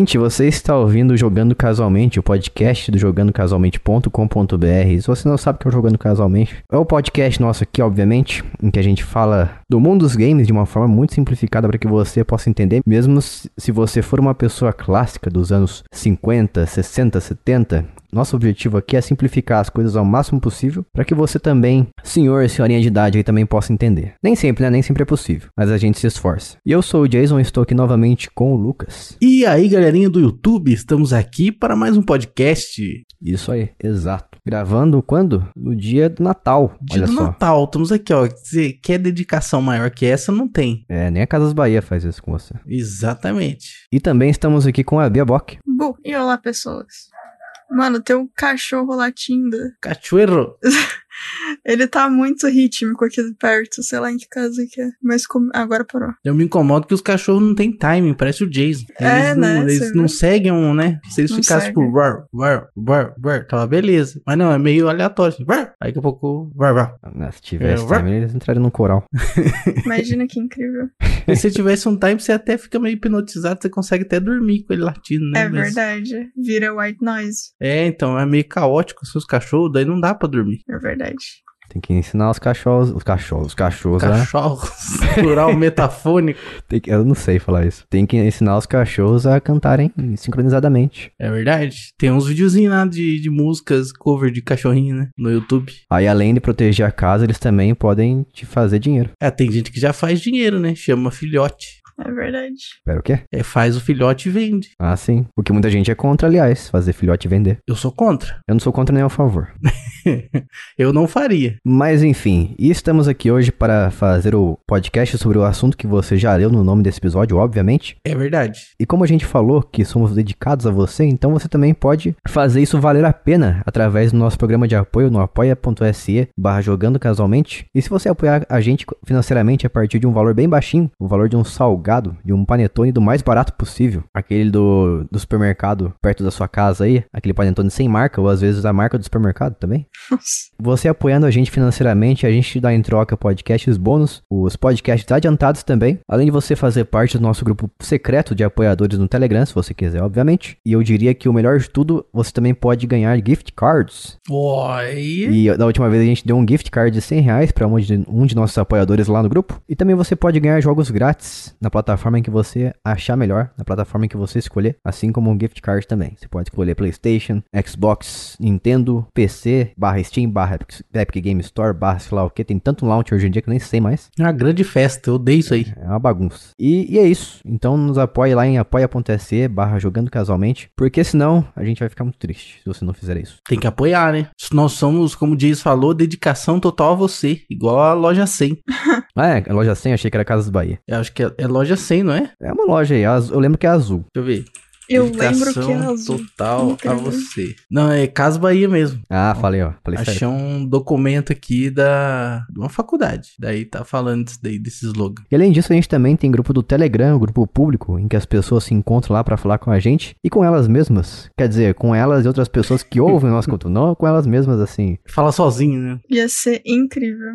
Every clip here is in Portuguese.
ouvinte, você está ouvindo Jogando Casualmente, o podcast do jogandocasualmente.com.br. Se você não sabe o que é o Jogando Casualmente, é o podcast nosso aqui, obviamente, em que a gente fala do mundo dos games de uma forma muito simplificada para que você possa entender, mesmo se você for uma pessoa clássica dos anos 50, 60, 70, nosso objetivo aqui é simplificar as coisas ao máximo possível para que você também, senhor e senhorinha de idade, aí também possa entender. Nem sempre, né? Nem sempre é possível, mas a gente se esforça. E eu sou o Jason e estou aqui novamente com o Lucas. E aí, galerinha do YouTube, estamos aqui para mais um podcast. Isso aí, exato. Gravando quando? No dia do Natal. Dia olha do só. Natal, estamos aqui, ó. Quer dedicação maior que essa? Não tem. É, nem a Casas Bahia faz isso com você. Exatamente. E também estamos aqui com a Bia Bock. Bu, e olá, pessoas. Mano, tem um cachorro latindo. Cachoeiro. Ele tá muito rítmico aqui perto, sei lá em que casa que é. Mas como... agora parou. Eu me incomodo que os cachorros não têm timing, parece o Jason. Eles É, não, né? Eles Você não viu? seguem um, né? Se eles Não ficassem por war, war, war, war, tava beleza. Mas não, é meio aleatório. assim, war. Aí daqui a pouco, war, war. Se tivesse É, também, eles entrariam no coral. Imagina que incrível. E se tivesse um time, você até fica meio hipnotizado, você consegue até dormir com ele latindo, né? é Mas- verdade. Vira white noise. É, então, é meio caótico os seus cachorros, daí não dá pra dormir. É verdade. Tem que ensinar os cachorros, os cachorros, os cachorros a... Cachorros, plural metafônico. Tem que- eu não sei falar isso. Tem que ensinar os cachorros a cantarem sincronizadamente. É verdade. Tem uns videozinhos lá de, de músicas, cover de cachorrinho, né? No YouTube. Aí, além de proteger a casa, eles também podem te fazer dinheiro. É, tem gente que já faz dinheiro, né? Chama filhote. É verdade. Espera o quê? É, faz o filhote e vende. Ah, sim. Porque muita gente é contra, aliás, fazer filhote e vender. Eu sou contra. Eu não sou contra nem a favor. Eu não faria. Mas enfim, e estamos aqui hoje para fazer o podcast sobre o assunto que você já leu no nome desse episódio, obviamente. É verdade. E como a gente falou que somos dedicados a você, então você também pode fazer isso valer a pena através do nosso programa de apoio no apoia.se barra jogando casualmente. E se você apoiar a gente financeiramente a partir de um valor bem baixinho, o valor de um salgado, de um panetone do mais barato possível, aquele do, do supermercado perto da sua casa aí, aquele panetone sem marca, ou às vezes a marca do supermercado também. Você apoiando a gente financeiramente, a gente te dá em troca podcasts bônus, os podcasts adiantados também, além de você fazer parte do nosso grupo secreto de apoiadores no Telegram, se você quiser, obviamente. E eu diria que o melhor de tudo, você também pode ganhar gift cards. Oi. E da última vez a gente deu um gift card de 100 reais para um de, um de nossos apoiadores lá no grupo. E também você pode ganhar jogos grátis na plataforma em que você achar melhor, na plataforma em que você escolher, assim como um gift card também. Você pode escolher PlayStation, Xbox, Nintendo, PC, barra Steam, barra Epic- Epic Game Store, barra sei lá o que. Tem tanto launch hoje em dia que eu nem sei mais. É uma grande festa, eu odeio isso aí. É uma bagunça. E, e é isso. Então nos apoie lá em apoia.se barra jogando casualmente. Porque senão a gente vai ficar muito triste se você não fizer isso. Tem que apoiar, né? Nós somos, como o Jason falou, dedicação total a você. Igual a loja 100. Ah, é, a loja 100, achei que era Casas Bahia. Eu acho que é, é loja 100, não é? É uma loja aí, eu lembro que é azul. Deixa eu ver. Eu lembro que é Dedicação azul. total a você. Não, é Casa Bahia mesmo. Ah, falei, ó. Falei Achei certo. um documento aqui da de uma faculdade. Daí tá falando disso daí, desse slogan. E além disso, a gente também tem grupo do Telegram, o grupo público, em que as pessoas se encontram lá pra falar com a gente e com elas mesmas. Quer dizer, com elas e outras pessoas que ouvem o nosso conteúdo, não com elas mesmas, assim. Fala sozinho, né? Ia ser incrível.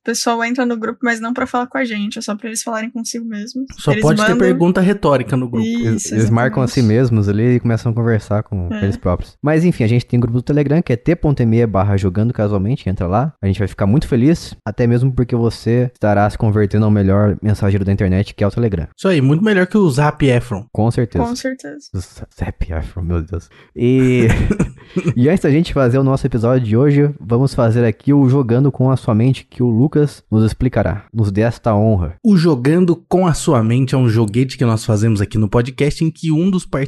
O pessoal entra no grupo, mas não pra falar com a gente, é só pra eles falarem consigo mesmos. Só Eles pode ter mandam- pergunta retórica no grupo. Eles, Isso, eles marcam a si exatamente. Mesmos ali e começam a conversar com É. eles próprios. Mas enfim, a gente tem o grupo do Telegram, que é t.me barra jogando casualmente, entra lá. A gente vai ficar muito feliz, até mesmo porque você estará se convertendo ao melhor mensageiro da internet, que é o Telegram. Isso aí, muito melhor que o Zap Efron. Com certeza. Com certeza. Zap Afro, meu Deus. E, e antes da gente fazer o nosso episódio de hoje, vamos fazer aqui o Jogando com a Sua Mente, que o Lucas nos explicará. Nos dê esta honra. O Jogando com a Sua Mente é um joguete que nós fazemos aqui no podcast em que um dos participantes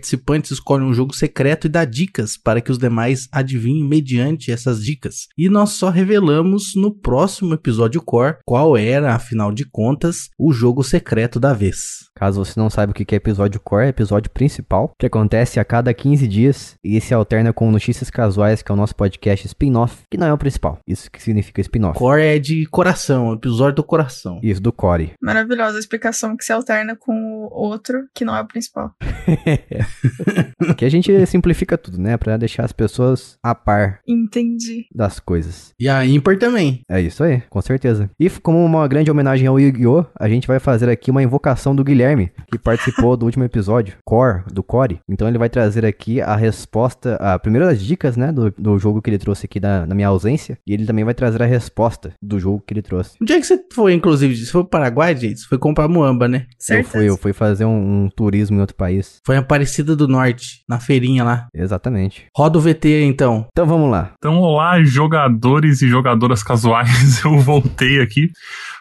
escolhe um jogo secreto e dá dicas para que os demais adivinhem mediante essas dicas. E nós só revelamos no próximo episódio core qual era, afinal de contas, o jogo secreto da vez. Caso você não saiba o que é episódio core, é episódio principal, que acontece a cada 15 dias e se alterna com Notícias Casuais, que é o nosso podcast spin-off, que não é o principal. Isso que significa spin-off. Core é de coração, episódio do coração. Isso, do Core. Maravilhosa explicação que se alterna com o outro, que não é o principal. Aqui a gente simplifica tudo, né? Pra deixar as pessoas a par Entendi. das coisas. E a Impor também. É isso aí, com certeza. E como uma grande homenagem ao Yu-Gi-Oh!, a gente vai fazer aqui uma invocação do Guilherme, que participou do último episódio, Core, do Core. Então ele vai trazer aqui a resposta, a primeira das dicas, né, do, do jogo que ele trouxe aqui na, na minha ausência. E ele também vai trazer a resposta do jogo que ele trouxe. Onde é que você foi, inclusive? Você foi pro Paraguai, gente? Você foi comprar muamba, né? Eu Certeza. fui, eu fui fazer um, um turismo em outro país. Foi em Aparecida do Norte, na feirinha lá. Exatamente. Roda o VT aí, então. Então vamos lá. Então, olá, jogadores e jogadoras casuais. Eu voltei aqui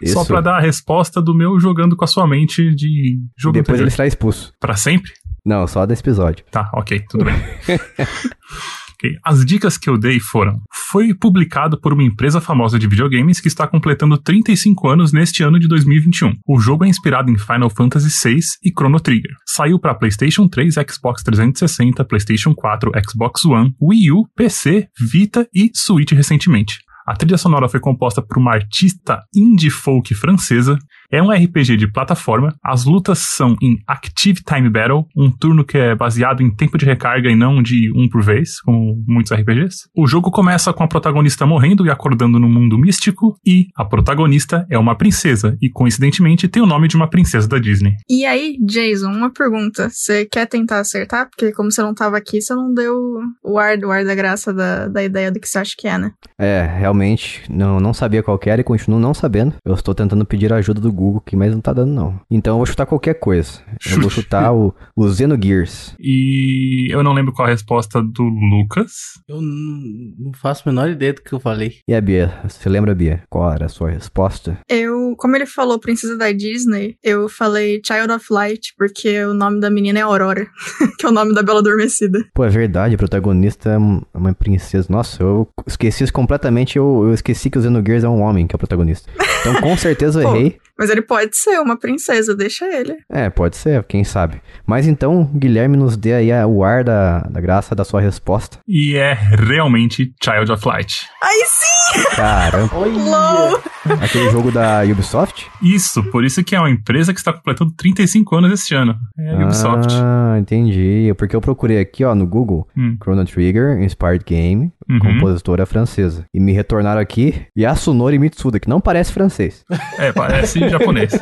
Isso. só pra dar a resposta do meu jogando com a sua mente de jogo Depois anterior. ele será expulso. Pra sempre? Não, só desse episódio. Tá, ok, tudo bem. As dicas que eu dei foram: foi publicado por uma empresa famosa de videogames que está completando 35 anos neste ano de 2021. O jogo é inspirado em Final Fantasy VI e Chrono Trigger. Saiu para PlayStation 3, Xbox 360, PlayStation 4, Xbox One, Wii U, PC, Vita e Switch recentemente. A trilha sonora foi composta por uma artista indie folk francesa. É um RPG de plataforma. As lutas são em Active Time Battle, um turno que é baseado em tempo de recarga e não de um por vez, como muitos RPGs. O jogo começa com a protagonista morrendo e acordando no mundo místico, e a protagonista é uma princesa, e coincidentemente tem o nome de uma princesa da Disney. E aí, Jason, uma pergunta. Você quer tentar acertar? Porque como você não tava aqui, você não deu o ar, o ar da graça da, da ideia do que você acha que é, né? É, realmente, não, não sabia qual que era e continuo não sabendo. Eu estou tentando pedir a ajuda do Google aqui, mas não tá dando não. Então eu vou chutar qualquer coisa. Eu vou Chute. chutar o, o Xenogears. E eu não lembro qual a resposta do Lucas. Eu não faço a menor ideia do que eu falei. E a Bia? Você lembra, Bia? Qual era a sua resposta? Eu, como ele falou princesa da Disney, eu falei Child of Light, porque o nome da menina é Aurora, que é o nome da Bela Adormecida. Pô, é verdade, a protagonista é uma princesa. Nossa, eu esqueci isso completamente. Eu, eu esqueci que o Xenogears é um homem que é o protagonista. Então com certeza eu Pô. errei. Mas ele pode ser uma princesa, deixa ele. É, pode ser, quem sabe. Mas então, Guilherme nos dê aí a- o ar da, da graça da sua resposta. E é realmente Child of Light. Aí sim! Caramba, LOL! Aquele jogo da Ubisoft? Isso, por isso que é uma empresa que está completando 35 anos este ano. É a Ubisoft. Ah, entendi. Porque eu procurei aqui, ó, no Google, Hum. Chrono Trigger, Inspired Game, Uhum. compositora francesa. E me retornaram aqui Yasunori Mitsuda, que não parece francês. É, parece japonês.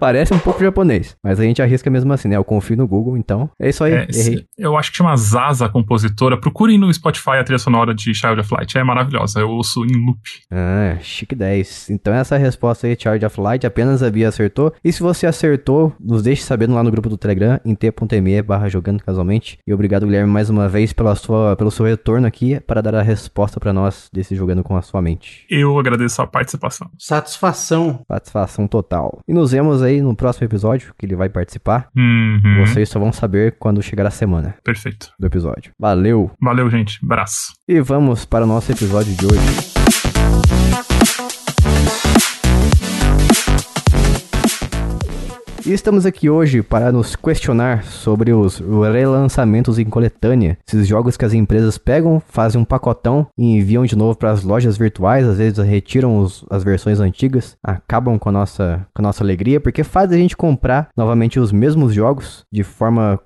parece um pouco japonês. Mas a gente arrisca mesmo assim, né? Eu confio no Google, então. É isso aí, É, eu acho que chama Zaza, compositora. Procurem no Spotify a trilha sonora de Child of Light. É maravilhosa. Eu ouço em loop. Ah, chique 10. Então essa resposta aí, Charge of Light, apenas a Bia acertou. E se você acertou, nos deixe sabendo lá no grupo do Telegram, em t.me barra jogando casualmente. E obrigado, Guilherme, mais uma vez pela sua, pelo seu retorno aqui para dar a resposta pra nós desse jogando com a sua mente. Eu agradeço a participação. Satisfação. Satisfação total. E nos vemos aí no próximo episódio, que ele vai participar. Uhum. Vocês só vão saber quando chegar a semana Perfeito. do episódio. Valeu! Valeu, gente. Abraço. E vamos para o nosso episódio de hoje. E estamos aqui hoje para nos questionar sobre os relançamentos em coletânea. Esses jogos que as empresas pegam, fazem um pacotão e enviam de novo para as lojas virtuais, às vezes retiram os- as versões antigas, acabam com a, nossa, com a nossa alegria, porque faz a gente comprar novamente os mesmos jogos de forma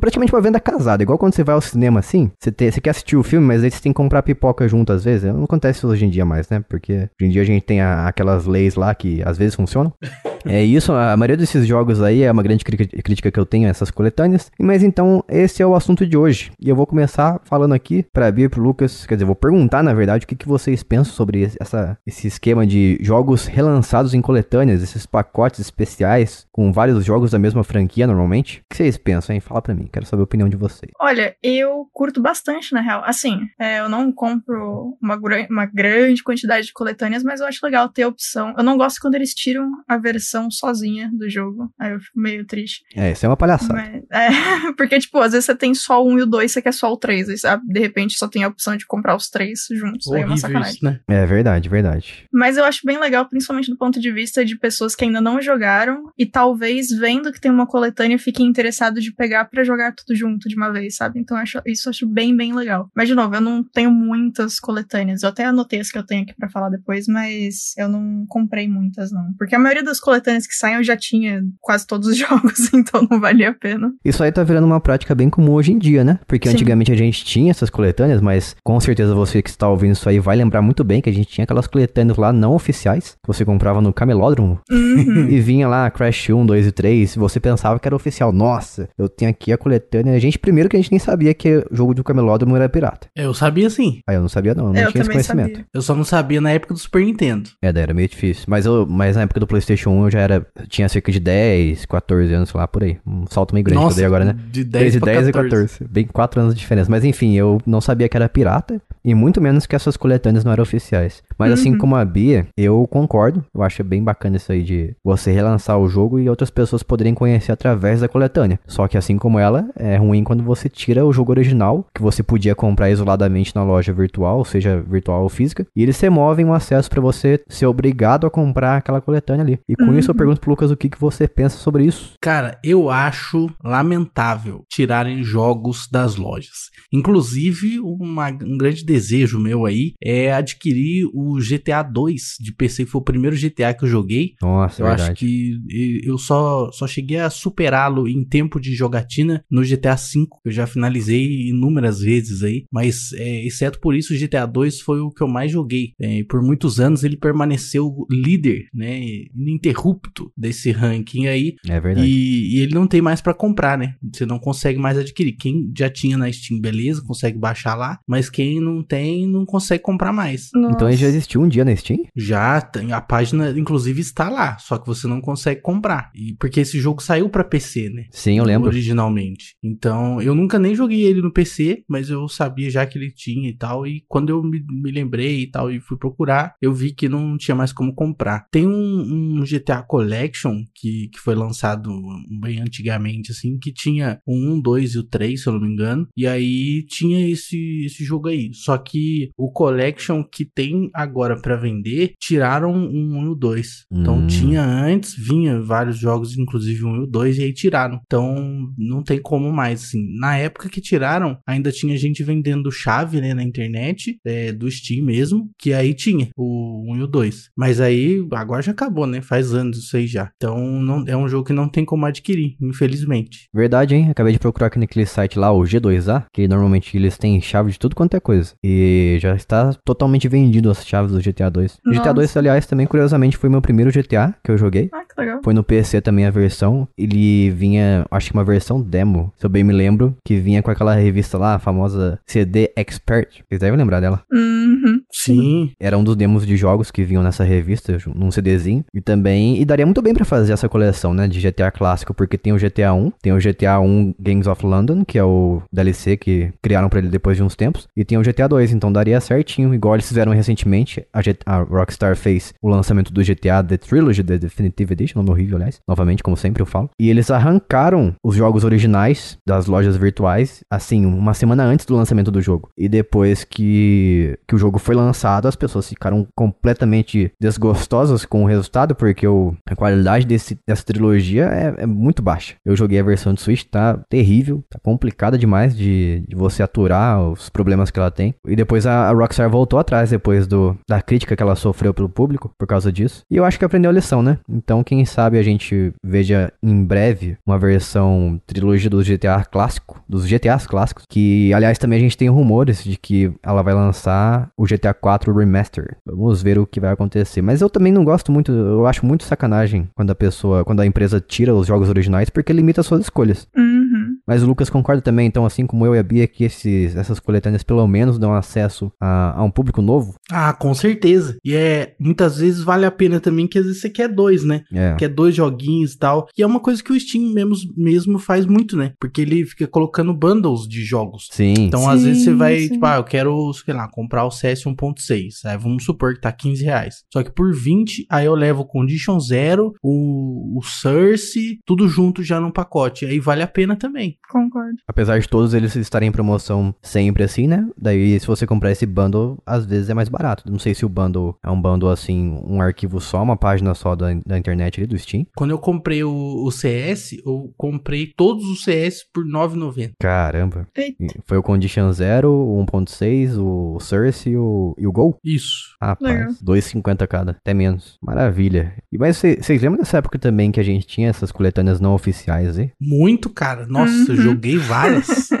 praticamente uma venda casada. Igual quando você vai ao cinema assim, você, você quer assistir o filme, mas aí você tem que comprar pipoca junto às vezes. Não acontece hoje em dia mais, né? Porque hoje em dia a gente tem a- aquelas leis lá que às vezes funcionam. É isso, a maioria desses jogos aí é uma grande crítica que eu tenho a essas coletâneas. Mas então, esse é o assunto de hoje. E eu vou começar falando aqui pra Bia e pro Lucas, quer dizer, vou perguntar na verdade o que, que vocês pensam sobre essa, esse esquema de jogos relançados em coletâneas, esses pacotes especiais com vários jogos da mesma franquia normalmente. O que vocês pensam, hein? Fala pra mim, quero saber a opinião de vocês. Olha, eu curto bastante, na real. Assim, é, eu não compro uma, gra- uma grande quantidade de coletâneas, mas eu acho legal ter a opção. Eu não gosto quando eles tiram a versão sozinha do jogo. Aí eu fico meio triste. É, isso é uma palhaçada. Mas- é, porque, tipo, às vezes você tem só um e o dois, você quer só o três. Aí, sabe, de repente só tem a opção de comprar os três juntos. Aí é uma Horrível sacanagem. isso, né? É verdade, verdade. Mas eu acho bem legal, principalmente do ponto de vista de pessoas que ainda não jogaram e talvez vendo que tem uma coletânea fiquem interessados de pegar pra jogar tudo junto de uma vez, sabe? Então eu acho, isso eu acho bem, bem legal. Mas de novo, eu não tenho muitas coletâneas. Eu até anotei as que eu tenho aqui pra falar depois, mas eu não comprei muitas não, porque a maioria das coletâneas coletâneas que saem, eu já tinha quase todos os jogos, então não valia a pena. Isso aí tá virando uma prática bem comum hoje em dia, né? Porque Sim. antigamente a gente tinha essas coletâneas, mas com certeza você que está ouvindo isso aí vai lembrar muito bem que a gente tinha aquelas coletâneas lá não oficiais, que você comprava no camelódromo, Uhum. e vinha lá Crash 1, 2 e 3, e você pensava que era oficial. Nossa, eu tenho aqui a coletânea. A gente, primeiro que a gente nem sabia que o jogo do camelódromo era pirata. Eu sabia sim. Aí eu não sabia não, não eu tinha esse conhecimento. sabia. Eu só não sabia na época do Super Nintendo. É, daí era meio difícil. Mas, eu, mas na época do PlayStation 1 eu já era. Tinha cerca de 10, 14 anos, sei lá, por aí. Um salto meio grande que eu dei agora, né? de 10, 10 e pra 10 e 14. 14. Bem 4 anos de diferença. Mas enfim, eu não sabia que era pirata. E muito menos que essas coletâneas não eram oficiais. Mas assim Uhum. como a Bia, eu concordo. Eu acho bem bacana isso aí de você relançar o jogo e outras pessoas poderem conhecer através da coletânea. Só que assim como ela, é ruim quando você tira o jogo original, que você podia comprar isoladamente na loja virtual, seja virtual ou física, e eles removem o acesso para você ser obrigado a comprar aquela coletânea ali. E com isso eu Uhum. pergunto pro Lucas o que, que você pensa sobre isso. Cara, eu acho lamentável tirarem jogos das lojas. Inclusive, uma- um grande desejo meu aí é adquirir o GTA 2 de PC, que foi o primeiro GTA que eu joguei. Nossa, Eu é acho verdade. que eu só, só cheguei a superá-lo em tempo de jogatina no GTA V. Eu já finalizei inúmeras vezes aí, mas é, exceto por isso, o GTA 2 foi o que eu mais joguei. É, e por muitos anos ele permaneceu líder, né, ininterrupto desse ranking aí. É verdade. E, e ele não tem mais pra comprar, né? Você não consegue mais adquirir. Quem já tinha na Steam, beleza, consegue baixar lá, mas quem não tem, não consegue comprar mais. Então ele já Nossa. existiu um dia na Steam? Já tem, a página inclusive está lá, só que você não consegue comprar. E porque esse jogo saiu pra PC, né? Sim, eu lembro. Originalmente. Então, eu nunca nem joguei ele no PC, mas eu sabia já que ele tinha e tal. E quando eu me, me lembrei e tal e fui procurar, eu vi que não tinha mais como comprar. Tem um, um GTA Collection que, que foi lançado bem antigamente, assim, que tinha o 1, 2 e o 3, se eu não me engano. E aí tinha esse, esse jogo aí. Só que o Collection que tem agora pra vender, tiraram o 1 e o 2. Então Hum. tinha antes, vinha vários jogos, inclusive 1 e o 2, e aí tiraram. Então não tem como mais, assim. Na época que tiraram, ainda tinha gente vendendo chave, né, na internet, é, do Steam mesmo, que aí tinha o 1 e o 2. Mas aí, agora já acabou, né? Faz anos isso aí já. Então não, é um jogo que não tem como adquirir, infelizmente. Verdade, hein? Acabei de procurar aqui naquele site lá, o G2A, que normalmente eles têm chave de tudo quanto é coisa. E já está totalmente vendido as chaves do GTA 2. O GTA Nossa. 2, aliás, também curiosamente foi meu primeiro GTA que eu joguei. Ah, que legal. Foi no PC também a versão. Ele vinha, acho que uma versão demo, se eu bem me lembro, que vinha com aquela revista lá, a famosa CD Expert. Vocês devem lembrar dela. Uhum. Sim. Era um dos demos de jogos que vinham nessa revista, num CDzinho. E também, e daria muito bem pra fazer essa coleção, né, de GTA clássico, porque tem o GTA 1, tem o GTA 1 Gangs of London, que é o DLC que criaram pra ele depois de uns tempos, e tem o GTA 2, então daria certinho, igual eles fizeram recentemente, a, a Rockstar fez o lançamento do GTA The Trilogy, The Definitive Edition, nome horrível, aliás, novamente, como sempre eu falo, e eles arrancaram os jogos originais das lojas virtuais, assim, uma semana antes do lançamento do jogo, e depois que, que o jogo foi lançado, as pessoas ficaram completamente desgostosas com o resultado, porque o, a qualidade desse, dessa trilogia é, é muito baixa. Eu joguei a versão de Switch, tá terrível, tá complicada demais de, de você aturar os problemas que ela tem. E depois a, a Rockstar voltou atrás, depois do, da crítica que ela sofreu pelo público por causa disso. E eu acho que aprendeu a lição, né? Então, quem sabe a gente veja em breve uma versão trilogia do GTA clássico, dos GTAs clássicos, que aliás também a gente tem rumores de que ela vai lançar o GTA 4 Remaster. Vamos ver o que vai acontecer. Mas eu também não gosto muito, eu acho muito sacanagem quando a pessoa, quando a empresa tira os jogos originais porque limita as suas escolhas. Uhum. Mas o Lucas concorda também, então, assim como eu e a Bia, que esses, essas coletâneas pelo menos dão acesso a, a um público novo? Ah, com certeza. E é, muitas vezes vale a pena também, que às vezes você quer dois, né? É. Quer dois joguinhos e tal. E é uma coisa que o Steam mesmo, mesmo faz muito, né? Porque ele fica colocando bundles de jogos. Sim. Então, às Sim, vezes você vai, sim. tipo, ah, eu quero, sei lá, comprar o CS 1.6. Aí vamos supor que tá 15 reais. Só que por 20, aí eu levo o Condition Zero, o, o Source, tudo junto já num pacote. Aí vale a pena também. Concordo. Apesar de todos eles estarem em promoção sempre assim, né? Daí, se você comprar esse bundle, às vezes é mais barato. Não sei se o bundle é um bundle assim, um arquivo só, uma página só da, da internet ali, do Steam. Quando eu comprei o, o CS, eu comprei todos os CS por R$ 9,90. Caramba. Eita. Foi o Condition Zero, o 1.6, o Source e o, e o Gol? Isso. Rapaz, 2,50 cada, até menos. Maravilha. E mas vocês lembram dessa época também que a gente tinha essas coletâneas não oficiais aí? Muito, cara. Nossa, eu Uhum. joguei várias.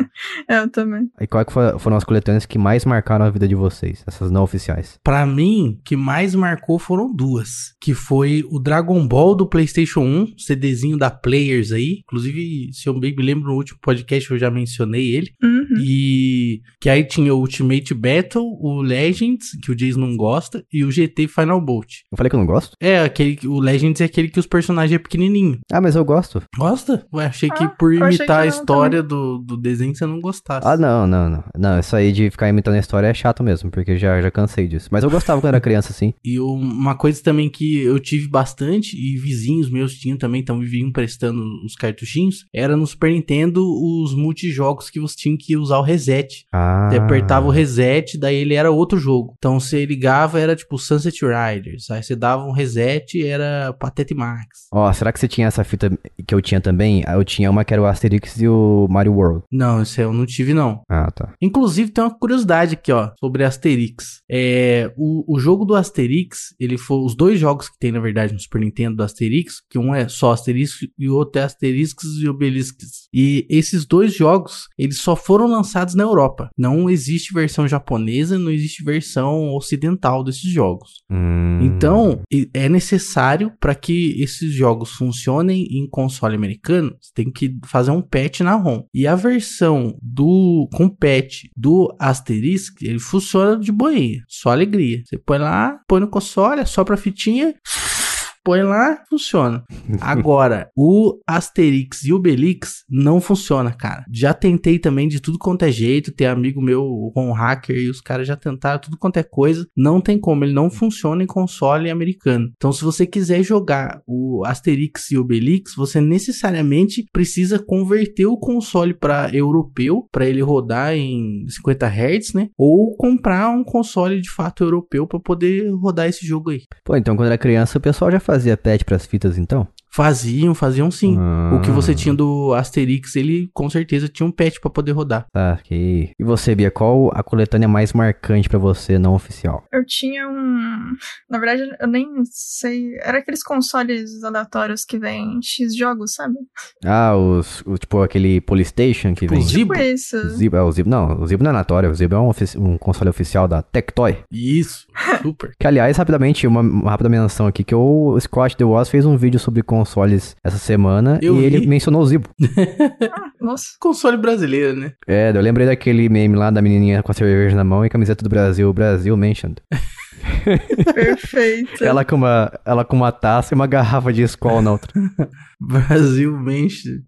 Eu também. E qual que foi- foram as coletâneas que mais marcaram a vida de vocês? Essas não oficiais. Pra mim, que mais marcou foram duas. Que foi o Dragon Ball do PlayStation 1, CDzinho da Players aí. Inclusive, se eu bem me lembro no último podcast eu já mencionei ele. Uhum. E que aí tinha o Ultimate Battle, o Legends, que o Jason não gosta, e o GT Final Bolt. Eu falei que eu não gosto? É, aquele que- o Legends é aquele que os personagens é pequenininho. Ah, mas eu gosto. Gosta? Ué, achei que Ah, por eu achei imitar a que não história do, do desenho você não gostasse. Ah, não, não, não. Não, isso aí de ficar imitando a história é chato mesmo, porque já, já cansei disso. Mas eu gostava quando era criança, assim. E uma coisa também que eu tive bastante, e vizinhos meus tinham também, então viviam emprestando os cartuchinhos, era no Super Nintendo os multijogos que você tinha que usar o reset. Ah. Você apertava o reset, daí ele era outro jogo. Então você ligava, era tipo Sunset Riders. Aí você dava um reset, era Patete Max. Ó, será que você tinha essa fita que eu tinha também? Ah, Eu tinha uma que era o Asterix e o Mario World. Não, isso eu não tive, não. Ah, tá. Inclusive, tem uma curiosidade aqui, ó, sobre Asterix. É, o, o jogo do Asterix, ele foi os dois jogos que tem, na verdade, no Super Nintendo do Asterix, que um é só Asterix e o outro é Asterix e Obelix. E esses dois jogos, eles só foram lançados na Europa. Não existe versão japonesa, não existe versão ocidental desses jogos. Hum. Então, é necessário para que esses jogos funcionem em console americano, você tem que fazer um patch na ROM. E a versão do com patch do Asterisk, ele funciona de boinha, só alegria. Você põe lá, põe no console, sopra a fitinha, põe lá, funciona. Agora, o Asterix e o Obelix não funciona, cara. Já tentei também de tudo quanto é jeito. Tem amigo meu com hacker e os caras já tentaram tudo quanto é coisa. Não tem como, ele não funciona em console americano. Então, se você quiser jogar o Asterix e Obelix, você necessariamente precisa converter o console para europeu, para ele rodar em 50 Hz, né? Ou comprar um console de fato europeu para poder rodar esse jogo aí. Pô, então quando era criança o pessoal já fazia patch pras fitas, então? Faziam, faziam sim. Ah. O que você tinha do Asterix, ele com certeza tinha um patch pra poder rodar. Tá, ok. E você, Bia, qual a coletânea mais marcante pra você, não oficial? Eu tinha um. Na verdade, eu nem sei. Era aqueles consoles aleatórios que vem X jogos, sabe? Ah, os, o, tipo aquele Polystation que Tipo, vem. os Zibo? Tipo isso. Zibo, é, o Zibo, não, o Zibo não é aleatório, o Zibo é um, ofici- um console oficial da Tectoy. Isso, super. Que, aliás, rapidamente, uma, uma rápida menção aqui, que o Scott The Woz fez um vídeo sobre consoles essa semana Eu e ele vi. mencionou o Zibo. Ah, nossa. Console brasileiro, né? É, eu lembrei daquele meme lá da menininha com a cerveja na mão e camiseta do Brasil, Brasil mentioned. Perfeito. Ela com uma, ela com uma taça e uma garrafa de Skol na outra. Brasil mente.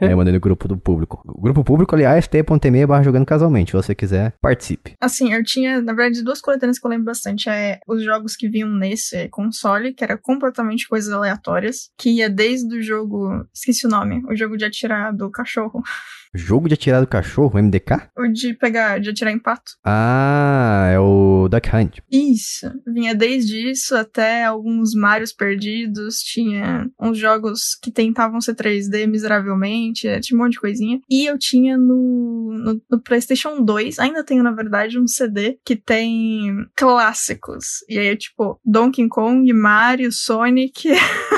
Eu mandei no grupo do público. O grupo público, aliás, t.me barra jogando casualmente. Se você quiser, participe. Assim, eu tinha, na verdade, duas coletâneas que eu lembro bastante. É os jogos que vinham nesse console, que era completamente coisas aleatórias. Que ia desde o jogo. Esqueci o nome. O jogo de atirar do cachorro. Jogo de atirar do cachorro, MDK? O de pegar, de atirar em pato. Ah, é o Duck Hunt. Isso. Vinha desde isso até alguns Marios perdidos. Tinha uns jogos que tentavam ser 3D miseravelmente. é, Tinha um monte de coisinha. E eu tinha no, no, no PlayStation 2, ainda tenho na verdade, um CD que tem clássicos. E aí é tipo Donkey Kong, Mario, Sonic.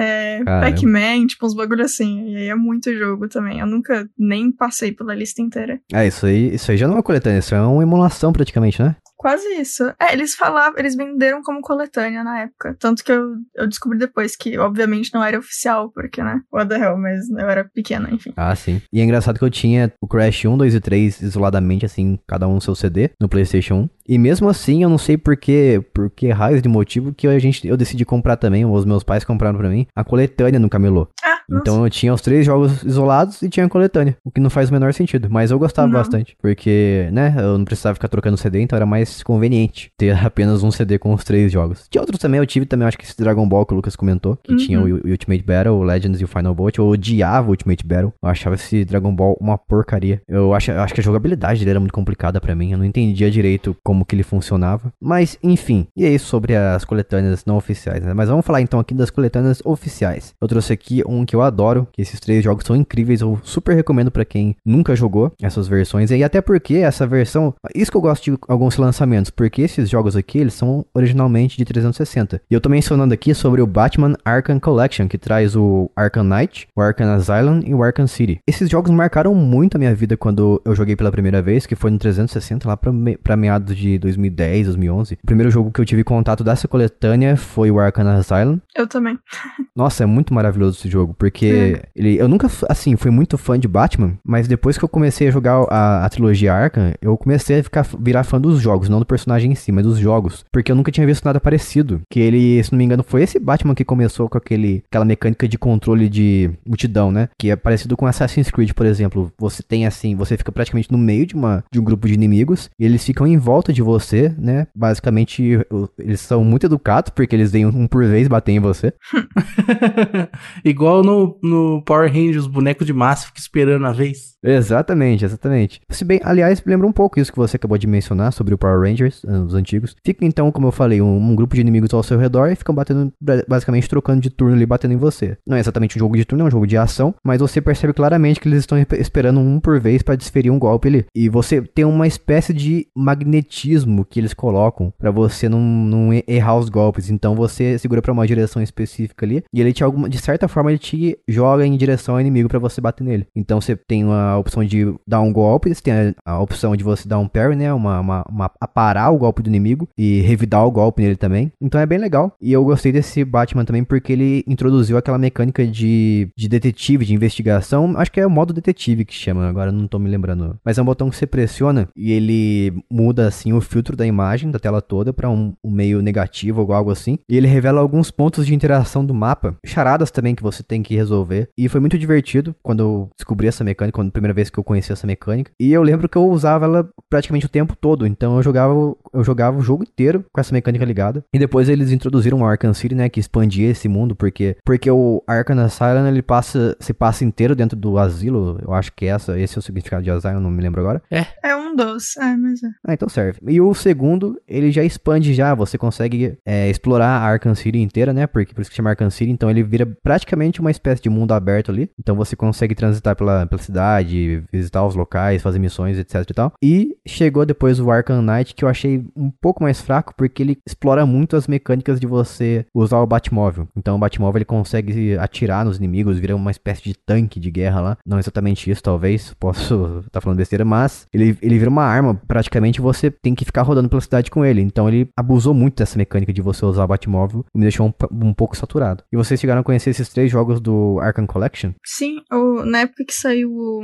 é. Pac-Man, tipo uns bagulho assim. E aí é muito jogo também. Eu nunca nem passei pela lista inteira. Ah, isso aí, isso aí já não é uma coletânea, isso é uma emulação praticamente, né? Quase isso. É, eles falavam, eles venderam como coletânea na época. Tanto que eu, eu descobri depois que, obviamente, não era oficial, porque, né? What the hell, mas eu era pequena, enfim. Ah, sim. E é engraçado que eu tinha o Crash 1, 2 e 3 isoladamente, assim, cada um no seu CD, no PlayStation 1. E mesmo assim, eu não sei por que, por que raios de motivo que a gente, eu decidi comprar também, os meus pais compraram pra mim, a coletânea no camelô. Ah, Então nossa. eu tinha os três jogos isolados e tinha a coletânea, o que não faz o menor sentido. Mas eu gostava Não. bastante, porque, né, eu não precisava ficar trocando CD, então era mais conveniente ter apenas um CD com os três jogos. Tinha outros também, eu tive também, acho que esse Dragon Ball que o Lucas comentou, que Uhum. tinha o, o Ultimate Battle, o Legends e o Final Bolt. Eu odiava o Ultimate Battle, eu achava esse Dragon Ball uma porcaria. Eu acho, eu acho que a jogabilidade dele era muito complicada pra mim, eu não entendia direito como que ele funcionava. Mas, enfim, e é isso sobre as coletâneas não oficiais, né? Mas vamos falar então aqui das coletâneas oficiais. Eu trouxe aqui um que eu adoro, que esses três jogos são incríveis, eu super recomendo pra quem nunca jogou essas versões. E até porque essa versão, isso que eu gosto de alguns lançamentos, porque esses jogos aqui, eles são originalmente de 360. E eu tô mencionando aqui sobre o Batman Arkham Collection, que traz o Arkham Knight, o Arkham Asylum e o Arkham City. Esses jogos marcaram muito a minha vida quando eu joguei pela primeira vez, que foi no 360, lá pra, me, meados de 2010, 2011. O primeiro jogo que eu tive contato dessa coletânea foi o Arkham Asylum. Eu também. Nossa, é muito maravilhoso esse jogo, porque É. ele, eu nunca, assim, fui muito fã de Batman, mas depois que eu comecei a jogar a, a trilogia Arkham, eu comecei a ficar, virar fã dos jogos, não do personagem em si, mas dos jogos, porque eu nunca tinha visto nada parecido. Que ele, se não me engano, foi esse Batman que começou com aquele, aquela mecânica de controle de multidão, né? Que é parecido com Assassin's Creed, por exemplo. Você tem assim, você fica praticamente no meio de, uma, de um grupo de inimigos, e eles ficam em volta de você, né? Basicamente, eles são muito educados, porque eles vêm um por vez bater em você. Igual no, no Power Rangers, os bonecos de massa ficam esperando a vez. Exatamente, exatamente. Se bem, aliás, lembra um pouco isso que você acabou de mencionar sobre o Power Rangers, eh, os antigos. Fica então, como eu falei, um, um grupo de inimigos ao seu redor e ficam batendo, ba- basicamente trocando de turno ali, batendo em você. Não é exatamente um jogo de turno, é um jogo de ação, mas você percebe claramente que eles estão espe- esperando um por vez para desferir um golpe ali. E você tem uma espécie de magnetismo que eles colocam para você não, não errar os golpes. Então você segura pra uma direção específica ali e ele te de certa forma ele te joga em direção ao inimigo para você bater nele. Então você tem a opção de dar um golpe, você tem a, a opção de você dar um parry, né, uma, uma, uma aparar o golpe do inimigo e revidar o golpe nele também. Então é bem legal. E eu gostei desse Batman também porque ele introduziu aquela mecânica de, de detetive, de investigação. Acho que é o modo detetive que chama, agora não tô me lembrando. Mas é um botão que você pressiona e ele muda assim o filtro da imagem da tela toda para um, um meio negativo ou algo assim. E ele revela alguns pontos de interação do mapa, charadas também que você tem que resolver. E foi muito divertido quando eu descobri essa mecânica, quando primeira vez que eu conheci essa mecânica. E eu lembro que eu usava ela praticamente o tempo todo. Então eu jogava, eu jogava o jogo inteiro com essa mecânica ligada. E depois eles introduziram o Arkham City, né, que expandia esse mundo, porque porque o Arkham Asylum ele passa se passa inteiro dentro do asilo. Eu acho que essa, esse é o significado de Asylum, não me lembro agora. É um dos. É, mas é. Ah, então serve. E o segundo, ele já expande já, você consegue é, explorar a Arkham City inteira, né? Porque por isso que chama Arkham City, então ele vira praticamente uma espécie de mundo aberto ali. Então você consegue transitar pela, pela cidade, visitar os locais, fazer missões, etc e tal. E chegou depois o Arkham Knight, que eu achei um pouco mais fraco, porque ele explora muito as mecânicas de você usar o Batmóvel. Então o Batmóvel ele consegue atirar nos inimigos, vira uma espécie de tanque de guerra lá. Não exatamente isso, talvez, posso estar falando besteira, mas ele, ele vira uma arma, praticamente você tem que ficar rodando pela cidade com ele. Então ele abusou muito dessa mecânica de você usar o Batmóvel e me deixou um, um pouco saturado. E vocês chegaram a conhecer esses três jogos do Arkham Collection? Sim, o- na época que saiu o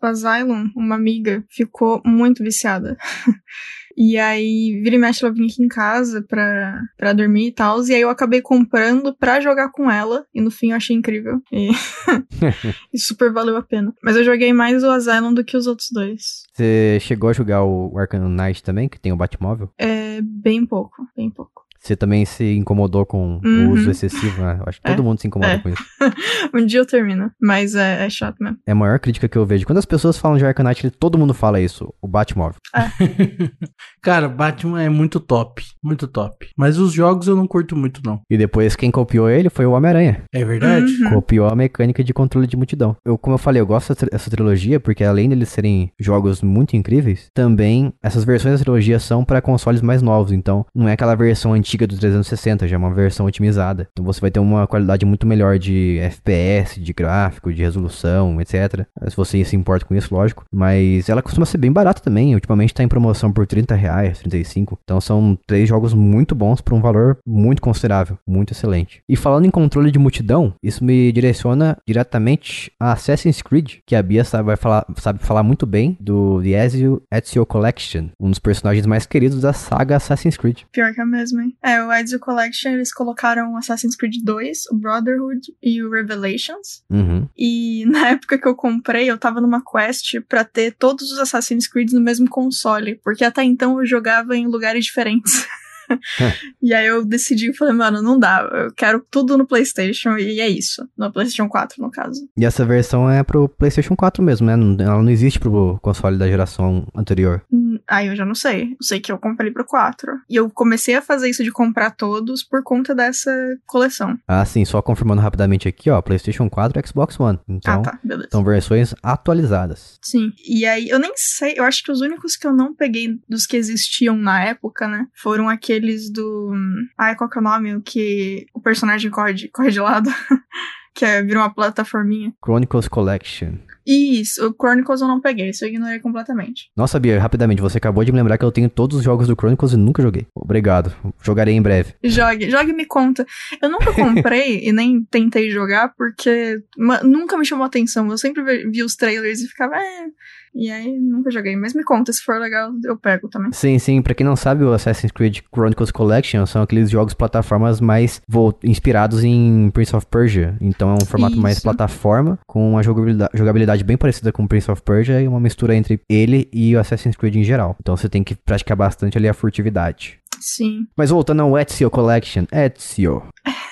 Asylum, uma amiga ficou muito viciada. E aí, vira e mexe, ela vinha aqui em casa pra, pra dormir e tal. E aí eu acabei comprando pra jogar com ela. E no fim eu achei incrível. E, e super valeu a pena. Mas eu joguei mais o Asylum do que os outros dois. Você chegou a jogar o Arkham Knight também, que tem o Batmóvel? É bem pouco, bem pouco. Você também se incomodou com Uhum. o uso excessivo, né? Eu acho que todo É, mundo se incomoda é. com isso. um dia eu termino, mas é, é chato mesmo. É a maior crítica que eu vejo. Quando as pessoas falam de Knight, todo mundo fala isso. O Batmóvel. Cara, Batman é muito top. Muito top. Mas os jogos eu não curto muito, não. E depois quem copiou ele foi o Homem-Aranha. É verdade? Uhum. Copiou a mecânica de controle de multidão. Eu, como eu falei, eu gosto dessa, dessa trilogia porque além deles serem jogos muito incríveis, também essas versões da trilogia são para consoles mais novos. Então, não é aquela versão antiga antiga do 360, já é uma versão otimizada. Então você vai ter uma qualidade muito melhor de FPS, de gráfico, de resolução, etc. Se você se importa com isso, lógico. Mas ela costuma ser bem barata também. Ultimamente tá em promoção por 30 reais, 35. Então são três jogos muito bons por um valor muito considerável, muito excelente. E falando em controle de multidão, isso me direciona diretamente a Assassin's Creed, que a Bia sabe, vai falar, sabe falar muito bem do The Ezio, Ezio Collection, um dos personagens mais queridos da saga Assassin's Creed. Pior que é mesmo, hein? É, o Ezio Collection, eles colocaram Assassin's Creed 2, o Brotherhood e o Revelations. Uhum. E na época que eu comprei, eu tava numa quest pra ter todos os Assassin's Creed no mesmo console, porque até então eu jogava em lugares diferentes. e aí eu decidi e falei, mano, não dá, eu quero tudo no PlayStation e é isso. No PlayStation 4, no caso. E essa versão é pro PlayStation 4 mesmo, né? Ela não existe pro console da geração anterior. Hum, Aí eu já não sei. Eu sei que eu comprei pro 4. E eu comecei a fazer isso de comprar todos por conta dessa coleção. Ah, sim, só confirmando rapidamente aqui, ó, PlayStation 4 e Xbox One. Então, ah, tá, beleza. são versões atualizadas. Sim. E aí, eu nem sei, eu acho que os únicos que eu não peguei dos que existiam na época, né? Foram aqueles do. Ai, qual que é o nome? O que o personagem corre de, corre de lado. que é, vira uma plataforminha. Chronicles Collection. Isso, o Chronicles eu não peguei, isso eu ignorei completamente. Nossa, Bia, rapidamente, você acabou de me lembrar que eu tenho todos os jogos do Chronicles e nunca joguei. Obrigado. Jogarei em breve. Jogue, jogue e me conta. Eu nunca comprei e nem tentei jogar porque nunca me chamou atenção. Eu sempre vi, os trailers e ficava, é. E aí nunca joguei. Mas me conta, se for legal, eu pego também. Sim, sim, pra quem não sabe, o Assassin's Creed Chronicles Collection são aqueles jogos plataformas mais inspirados em Prince of Persia. Então é um formato mais Isso. plataforma, com uma jogabilidade, jogabilidade bem parecida com Prince of Persia e uma mistura entre ele e o Assassin's Creed em geral. Então você tem que praticar bastante ali a furtividade. Sim. Mas voltando ao Ezio Collection, Ezio.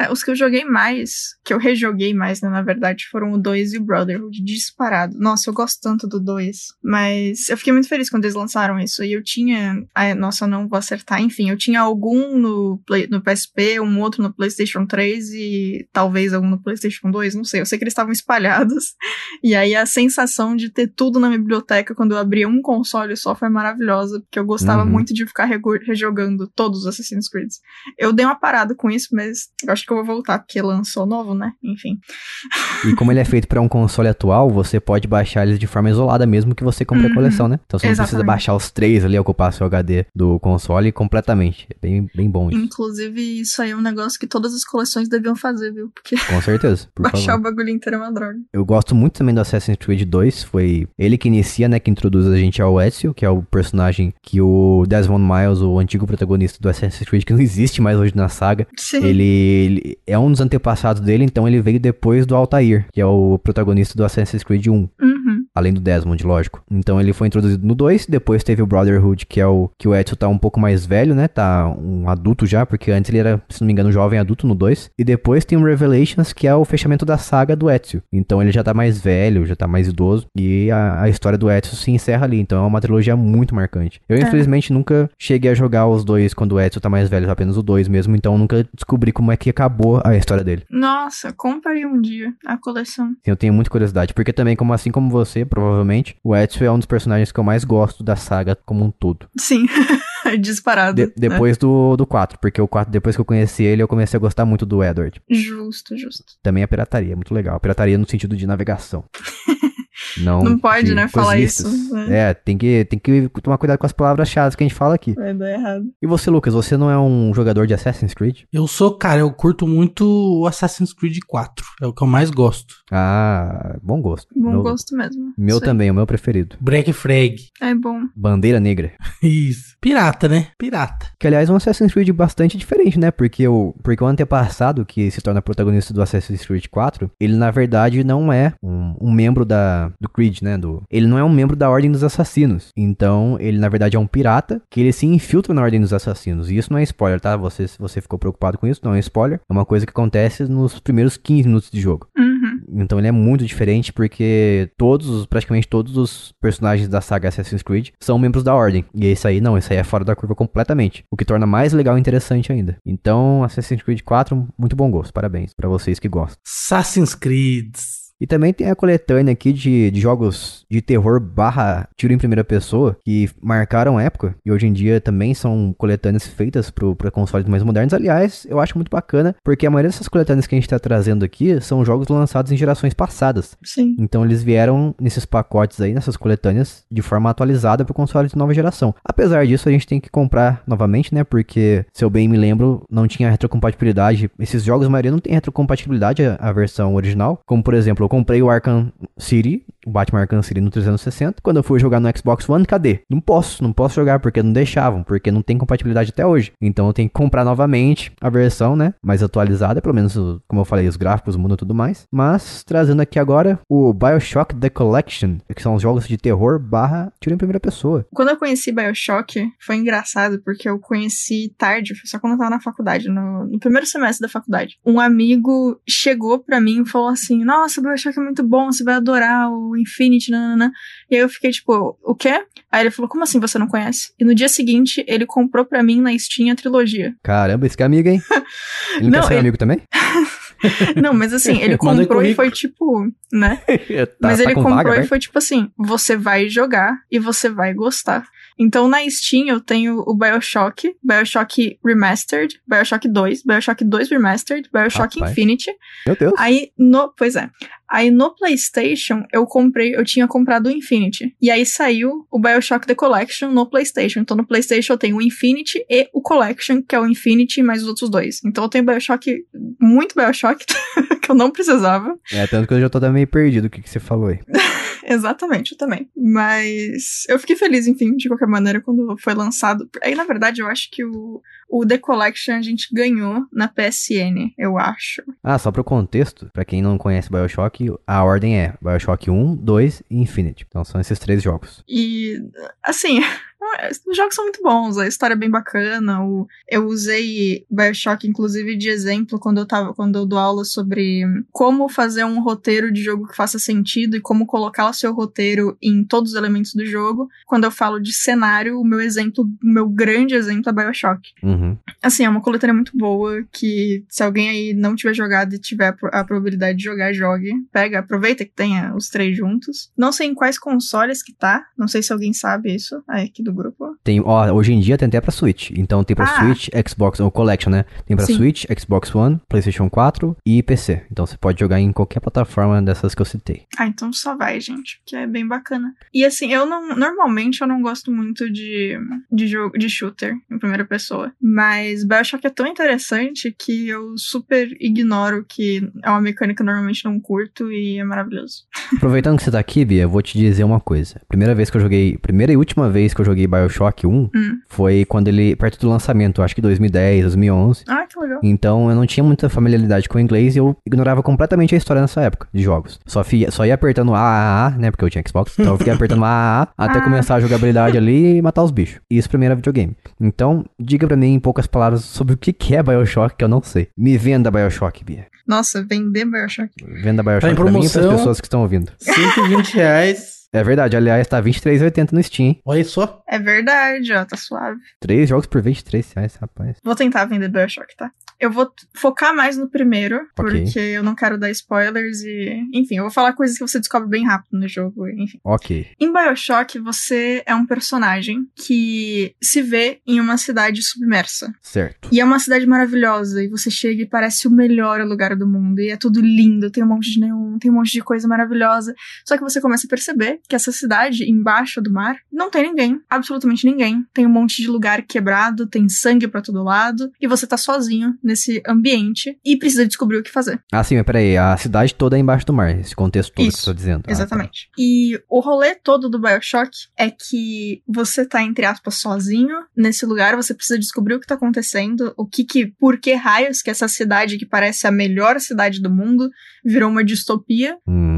É, os que eu joguei mais, que eu rejoguei mais, né, na verdade, foram o 2 e o Brotherhood, disparado. Nossa, eu gosto tanto do 2. Mas eu fiquei muito feliz quando eles lançaram isso. E eu tinha. Ai, nossa, eu não vou acertar. Enfim, eu tinha algum no, Play, no PSP, um outro no PlayStation 3 e talvez algum no PlayStation 2, não sei. Eu sei que eles estavam espalhados. E aí a sensação de ter tudo na minha biblioteca quando eu abria um console só foi maravilhosa, porque eu gostava Uhum. muito de ficar rejogando todos os Assassin's Creed. Eu dei uma parada com isso, mas eu acho que eu vou voltar, porque lançou novo, né? Enfim. E como ele é feito para um console atual, você pode baixar eles de forma isolada mesmo que você compre a Uhum. coleção, né? Então você não precisa baixar os três ali, ocupar seu HD do console completamente. É bem, bem bom isso. Inclusive, isso aí é um negócio que todas as coleções deviam fazer, viu? Porque Com certeza, baixar favor. o bagulho inteiro é uma droga. Eu gosto muito também do Assassin's Creed 2, foi ele que inicia, né, que introduz a gente ao Ezio, que é o personagem que o Desmond Miles, o antigo protagonista do Assassin's Creed, que não existe mais hoje na saga, Sim. ele, ele é um dos antepassados dele, então ele veio depois do Altair, que é o protagonista do Assassin's Creed 1. Uhum. Além do Desmond, lógico. Então ele foi introduzido no 2, depois teve o Brotherhood, que é o que o Ezio tá um pouco mais velho, né? Tá um adulto já, porque antes ele era, se não me engano, um jovem adulto no 2. E depois tem o Revelations, que é o fechamento da saga do Ezio. Então ele já tá mais velho, já tá mais idoso. E a, a história do Ezio se encerra ali. Então é uma trilogia muito marcante. Eu, É. infelizmente, nunca cheguei a jogar os dois quando o Ezio tá mais velho, apenas o 2 mesmo. Então nunca descobri como é que acabou a história dele. Nossa, compra aí um dia a coleção. Sim, eu tenho muita curiosidade, porque também, como assim como você, provavelmente, o Ezio é um dos personagens que eu mais gosto da saga como um todo. Sim. Disparado. De- né? depois do, do 4, porque o 4, depois que eu conheci ele, eu comecei a gostar muito do Edward. Justo, justo. Também a pirataria, muito legal. A pirataria no sentido de navegação. Não, Não pode, de né, falar lícitas. isso, né? É, tem que, tem que tomar cuidado com as palavras-chave que a gente fala aqui. Vai dar errado. E você, Lucas, você não é um jogador de Assassin's Creed? Eu sou, cara, eu curto muito o Assassin's Creed 4. É o que eu mais gosto. Ah, bom gosto. Bom meu, gosto mesmo. Meu também, o meu preferido. Black Frag. É bom. Bandeira Negra. Isso. Pirata, né? Pirata. Que, aliás, é um Assassin's Creed bastante diferente, né? Porque o, porque o antepassado, que se torna protagonista do Assassin's Creed 4, ele, na verdade, não é um, um membro da, do Creed, né? Do, ele não é um membro da Ordem dos Assassinos. Então, ele, na verdade, é um pirata que ele se infiltra na Ordem dos Assassinos. E isso não é spoiler, tá? Você, se você ficou preocupado com isso, não é spoiler. É uma coisa que acontece nos primeiros 15 minutos de jogo. Uhum. Então ele é muito diferente porque todos, os- praticamente todos os personagens da saga Assassin's Creed são membros da Ordem. E esse aí não, esse aí é fora da curva completamente. O que torna mais legal e interessante ainda. Então, Assassin's Creed 4, muito bom gosto. Parabéns pra vocês que gostam. Assassin's Creed. E também tem a coletânea aqui de, de jogos de terror barra tiro em primeira pessoa que marcaram época e hoje em dia também são coletâneas feitas para consoles mais modernos. Aliás, eu acho muito bacana porque a maioria dessas coletâneas que a gente está trazendo aqui são jogos lançados em gerações passadas. Sim. Então eles vieram nesses pacotes aí, nessas coletâneas, de forma atualizada para console de nova geração. Apesar disso, a gente tem que comprar novamente, né? Porque, se eu bem me lembro, não tinha retrocompatibilidade. Esses jogos, a maioria não tem retrocompatibilidade a, a versão original. Como, por exemplo, comprei o Arkham City, o Batman Arkham City no 360. Quando eu fui jogar no Xbox One, cadê? Não posso, não posso jogar porque não deixavam, porque não tem compatibilidade até hoje. Então eu tenho que comprar novamente a versão, né? Mais atualizada, pelo menos, como eu falei, os gráficos mudam e tudo mais. Mas, trazendo aqui agora o Bioshock The Collection, que são os jogos de terror barra tiro em primeira pessoa. Quando eu conheci Bioshock, foi engraçado, porque eu conheci tarde, só quando eu tava na faculdade, no, no primeiro semestre da faculdade. Um amigo chegou pra mim e falou assim: Nossa, Bioshock é muito bom, você vai adorar o Infinity, nanana. E aí eu fiquei tipo, o quê? Aí ele falou: Como assim você não conhece? E no dia seguinte, ele comprou pra mim na Steam a trilogia. Caramba, esse que é amigo, hein? Ele não, Não, quer ser ele- amigo também? Não, mas assim, ele comprou e foi tipo, né? Tá- Mas tá ele com comprou vaga, e foi tipo assim: você vai jogar e você vai gostar. Então na Steam eu tenho o Bioshock, Bioshock Remastered, Bioshock 2, Bioshock 2 Remastered, Bioshock Rapaz. Infinity. Meu Deus. Aí no. Pois é. Aí no PlayStation eu comprei, eu tinha comprado o Infinity. E aí saiu o Bioshock The Collection no PlayStation. Então no PlayStation eu tenho o Infinity e o Collection, que é o Infinity mais os outros dois. Então eu tenho Bioshock, muito Bioshock, que eu não precisava. É, tanto que eu já tô até meio perdido o que, que você falou aí. Exatamente, eu também. Mas eu fiquei feliz, enfim, de qualquer maneira, quando foi lançado. Aí, na verdade, eu acho que o, o The Collection a gente ganhou na PSN, eu acho. Ah, só pro contexto, pra quem não conhece Bioshock, a ordem é Bioshock 1, 2 e Infinite. Então são esses três jogos. E, assim, os jogos são muito bons, a história é bem bacana. O, eu usei Bioshock, inclusive, de exemplo quando eu tava, quando eu dou aula sobre como fazer um roteiro de jogo que faça sentido e como colocar o seu roteiro em todos os elementos do jogo. Quando eu falo de cenário, o meu exemplo, o meu grande exemplo é Bioshock. Uhum. Assim, é uma coletânea muito boa que se alguém aí não tiver jogado e tiver a pro- a probabilidade de jogar, jogue. Pega, aproveita que tenha os três juntos. Não sei em quais consoles que tá. Não sei se alguém sabe isso aí aqui do grupo. Tem, ó, hoje em dia tem até pra Switch. Então tem pra Ah. Switch, Xbox, ou Collection, né? Tem pra Sim. Switch, Xbox One, PlayStation 4 e PC. Então você pode jogar em qualquer plataforma dessas que eu citei. Ah, então só vai, gente, que é bem bacana. E assim, eu não. Normalmente eu não gosto muito de, de jogo de shooter em primeira pessoa. Mas Bioshock é tão interessante que eu super ignoro que é uma mecânica que eu normalmente não curto e é maravilhoso. Aproveitando que você tá aqui, Bia, eu vou te dizer uma coisa. Primeira vez que eu joguei, primeira e última vez que eu joguei Bioshock 1 Hum. foi quando ele, perto do lançamento, acho que 2010, 2011. Ah, que legal. Então eu não tinha muita familiaridade com o inglês e eu ignorava completamente a história nessa época de jogos. Só, fia, só ia apertando A, A, A, né? Porque eu tinha Xbox. Então eu fiquei apertando A, A, A até Ah. começar a jogabilidade ali e matar os bichos. Isso pra mim era videogame. Então, diga pra mim em poucas palavras sobre o que que é Bioshock que eu não sei. Me venda Bioshock, Bia. Nossa, vender Bioshock. Venda Bioshock Tá em pra mim e pras pessoas que estão ouvindo. 120 reais. É verdade, aliás, tá R$23,80 no Steam. hein? Olha só. É verdade, ó, tá suave. Três jogos por 23 reais, rapaz. Vou tentar vender Bioshock, tá? Eu vou focar mais no primeiro, Ok. porque eu não quero dar spoilers e. Enfim, eu vou falar coisas que você descobre bem rápido no jogo, enfim. Ok. Em Bioshock, você é um personagem que se vê em uma cidade submersa. Certo. E é uma cidade maravilhosa, e você chega e parece o melhor lugar do mundo, e é tudo lindo, tem um monte de neon, tem um monte de coisa maravilhosa. Só que você começa a perceber que essa cidade, embaixo do mar, não tem ninguém, absolutamente ninguém. Tem um monte de lugar quebrado, tem sangue pra todo lado, e você tá sozinho nesse ambiente e precisa descobrir o que fazer. Ah, sim, mas peraí, a cidade toda é embaixo do mar, esse contexto todo que Isso, eu tô dizendo. Ah, tá. Exatamente. E o rolê todo do Bioshock é que você tá, entre aspas, sozinho nesse lugar, você precisa descobrir o que tá acontecendo, o que que, por que raios que essa cidade que parece a melhor cidade do mundo virou uma distopia. Hum.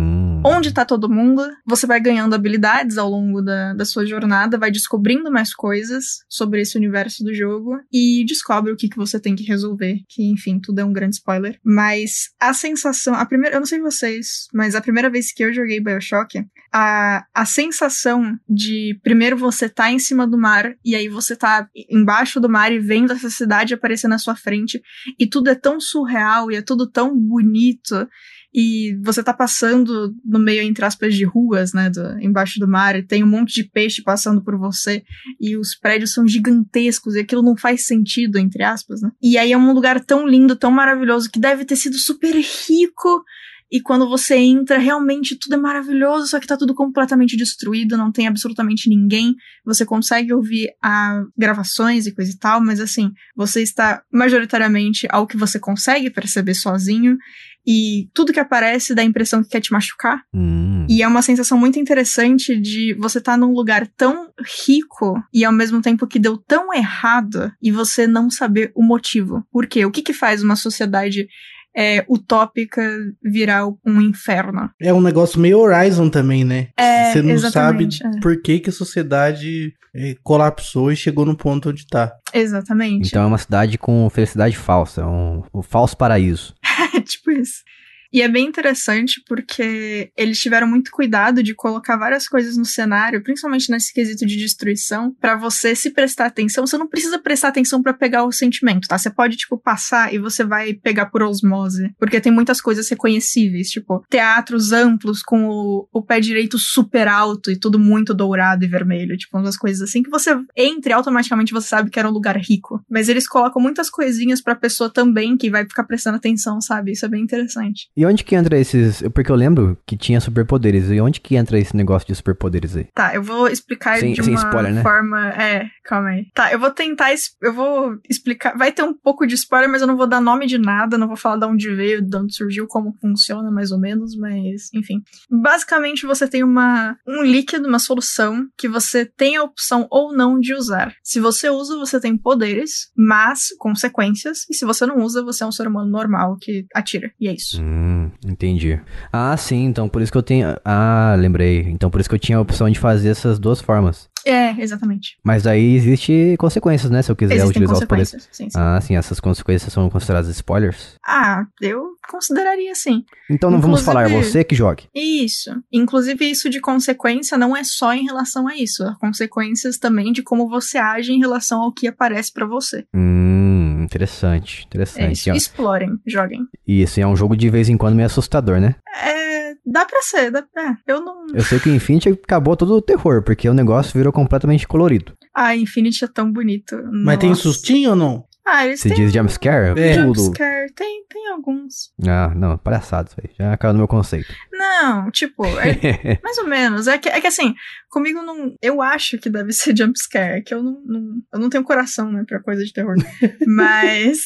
Onde tá todo mundo? Você vai ganhando habilidades ao longo da, da sua jornada, vai descobrindo mais coisas sobre esse universo do jogo e descobre o que, que você tem que resolver. Que, enfim, tudo é um grande spoiler. Mas a sensação, a primeira, eu não sei vocês, mas a primeira vez que eu joguei Bioshock, a, a sensação de primeiro você tá em cima do mar e aí você tá embaixo do mar e vendo essa cidade aparecer na sua frente e tudo é tão surreal e é tudo tão bonito e você tá passando no meio, entre aspas, de ruas, né, do, embaixo do mar, e tem um monte de peixe passando por você, e os prédios são gigantescos, e aquilo não faz sentido, entre aspas, né? E aí é um lugar tão lindo, tão maravilhoso, que deve ter sido super rico, e quando você entra, realmente tudo é maravilhoso, só que tá tudo completamente destruído, não tem absolutamente ninguém. Você consegue ouvir a gravações e coisa e tal, mas assim, você está majoritariamente ao que você consegue perceber sozinho. E tudo que aparece dá a impressão que quer te machucar. Hum. E é uma sensação muito interessante de você estar tá num lugar tão rico e ao mesmo tempo que deu tão errado e você não saber o motivo. Por quê? O que, que faz uma sociedade é, utópica virar um inferno. É um negócio meio Horizon também, né? É, Você não sabe é. por que, que a sociedade é, colapsou e chegou no ponto onde tá. Exatamente. Então é uma cidade com felicidade falsa, um, um falso paraíso. É tipo isso. E é bem interessante porque eles tiveram muito cuidado de colocar várias coisas no cenário, principalmente nesse quesito de destruição, pra você se prestar atenção. Você não precisa prestar atenção pra pegar o sentimento, tá? Você pode, tipo, passar e você vai pegar por osmose. Porque tem muitas coisas reconhecíveis, tipo, teatros amplos com o, o pé direito super alto e tudo muito dourado e vermelho. Tipo, umas coisas assim que você entra e automaticamente você sabe que era um lugar rico. Mas eles colocam muitas coisinhas pra pessoa também que vai ficar prestando atenção, sabe? Isso é bem interessante. E onde que entra esses. Porque eu lembro que tinha superpoderes. E onde que entra esse negócio de superpoderes aí? Tá, eu vou explicar Sem- de sem uma spoiler, né? forma. É, calma aí. Tá, eu vou tentar. Eu vou explicar. Vai ter um pouco de spoiler, mas eu não vou dar nome de nada, não vou falar de onde veio, de onde surgiu, como funciona, mais ou menos, mas enfim. Basicamente, você tem uma, um líquido, uma solução, que você tem a opção ou não de usar. Se você usa, você tem poderes, mas consequências. E se você não usa, você é um ser humano normal que atira. E é isso. Hum, entendi. Ah, sim, então por isso que eu tenho. Ah, lembrei. Então por isso que eu tinha a opção de fazer essas duas formas. É, exatamente. Mas aí existe consequências, né? Se eu quiser Existem utilizar os poderes. Sim, sim. Ah, sim, essas consequências são consideradas spoilers. Ah, eu consideraria sim. Então não vamos falar, Inclusive- você que jogue. Isso. Inclusive, isso de consequência não é só em relação a isso. Há consequências também de como você age em relação ao que aparece pra você. Hum, interessante, É interessante. isso. Ó, Explorem, joguem. E esse é um jogo de vez em quando meio assustador, né? É. Dá pra ser, dá, é, eu não. Eu sei que o Infinity acabou todo o terror, porque o negócio virou completamente colorido. Ah, Infinity é tão bonito. Mas tem Nossa. sustinho ou não? Ah, eles Se têm. diz jumpscare, É. tudo. Jumpscare, tem, tem alguns. Ah, não, palhaçado isso aí. Já caiu no meu conceito. Não, tipo, é mais ou menos. É que, é que assim, comigo não. Eu acho que deve ser jumpscare, que eu não, não. Eu não tenho coração, né, pra coisa de terror. Mas.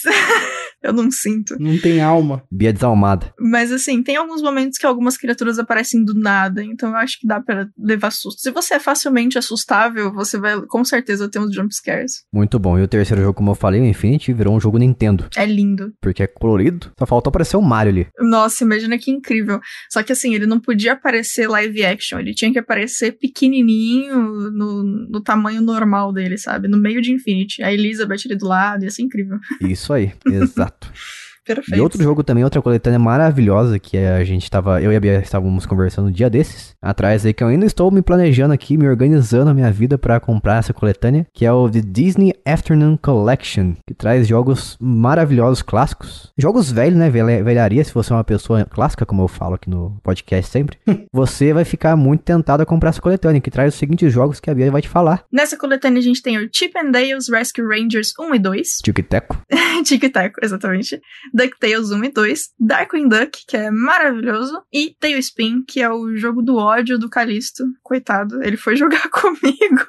Eu não sinto. Não tem alma. Bia desalmada. Mas assim, tem alguns momentos que algumas criaturas aparecem do nada, então eu acho que dá pra levar susto. Se você é facilmente assustável, você vai com certeza ter uns jumpscares. Muito bom. E o terceiro jogo, como eu falei, o Infinity, virou um jogo Nintendo. É lindo. Porque é colorido. Só faltou aparecer o Mario ali. Nossa, imagina que incrível. Só que assim, ele não podia aparecer live action, ele tinha que aparecer pequenininho no, no tamanho normal dele, sabe? No meio de Infinity. A Elizabeth ali do lado, ia ser incrível. Isso aí, exato. 但是 Perfeito. E outro jogo também, outra coletânea maravilhosa que a gente tava, eu e a Bia estávamos conversando um dia desses, atrás aí, que eu ainda estou me planejando aqui, me organizando a minha vida pra comprar essa coletânea, que é o The Disney Afternoon Collection, que traz jogos maravilhosos, clássicos. Jogos velhos, né, velha- velharia, se você é uma pessoa clássica, como eu falo aqui no podcast sempre, você vai ficar muito tentado a comprar essa coletânea, que traz os seguintes jogos que a Bia vai te falar. Nessa coletânea a gente tem o Chip and Dale's Rescue Rangers 1 e 2. Tic-teco. Tic Taco, exatamente. DuckTales 1 e 2, Darkwing Duck, que é maravilhoso, e Tailspin, que é o jogo do ódio do Calisto. Coitado, ele foi jogar comigo.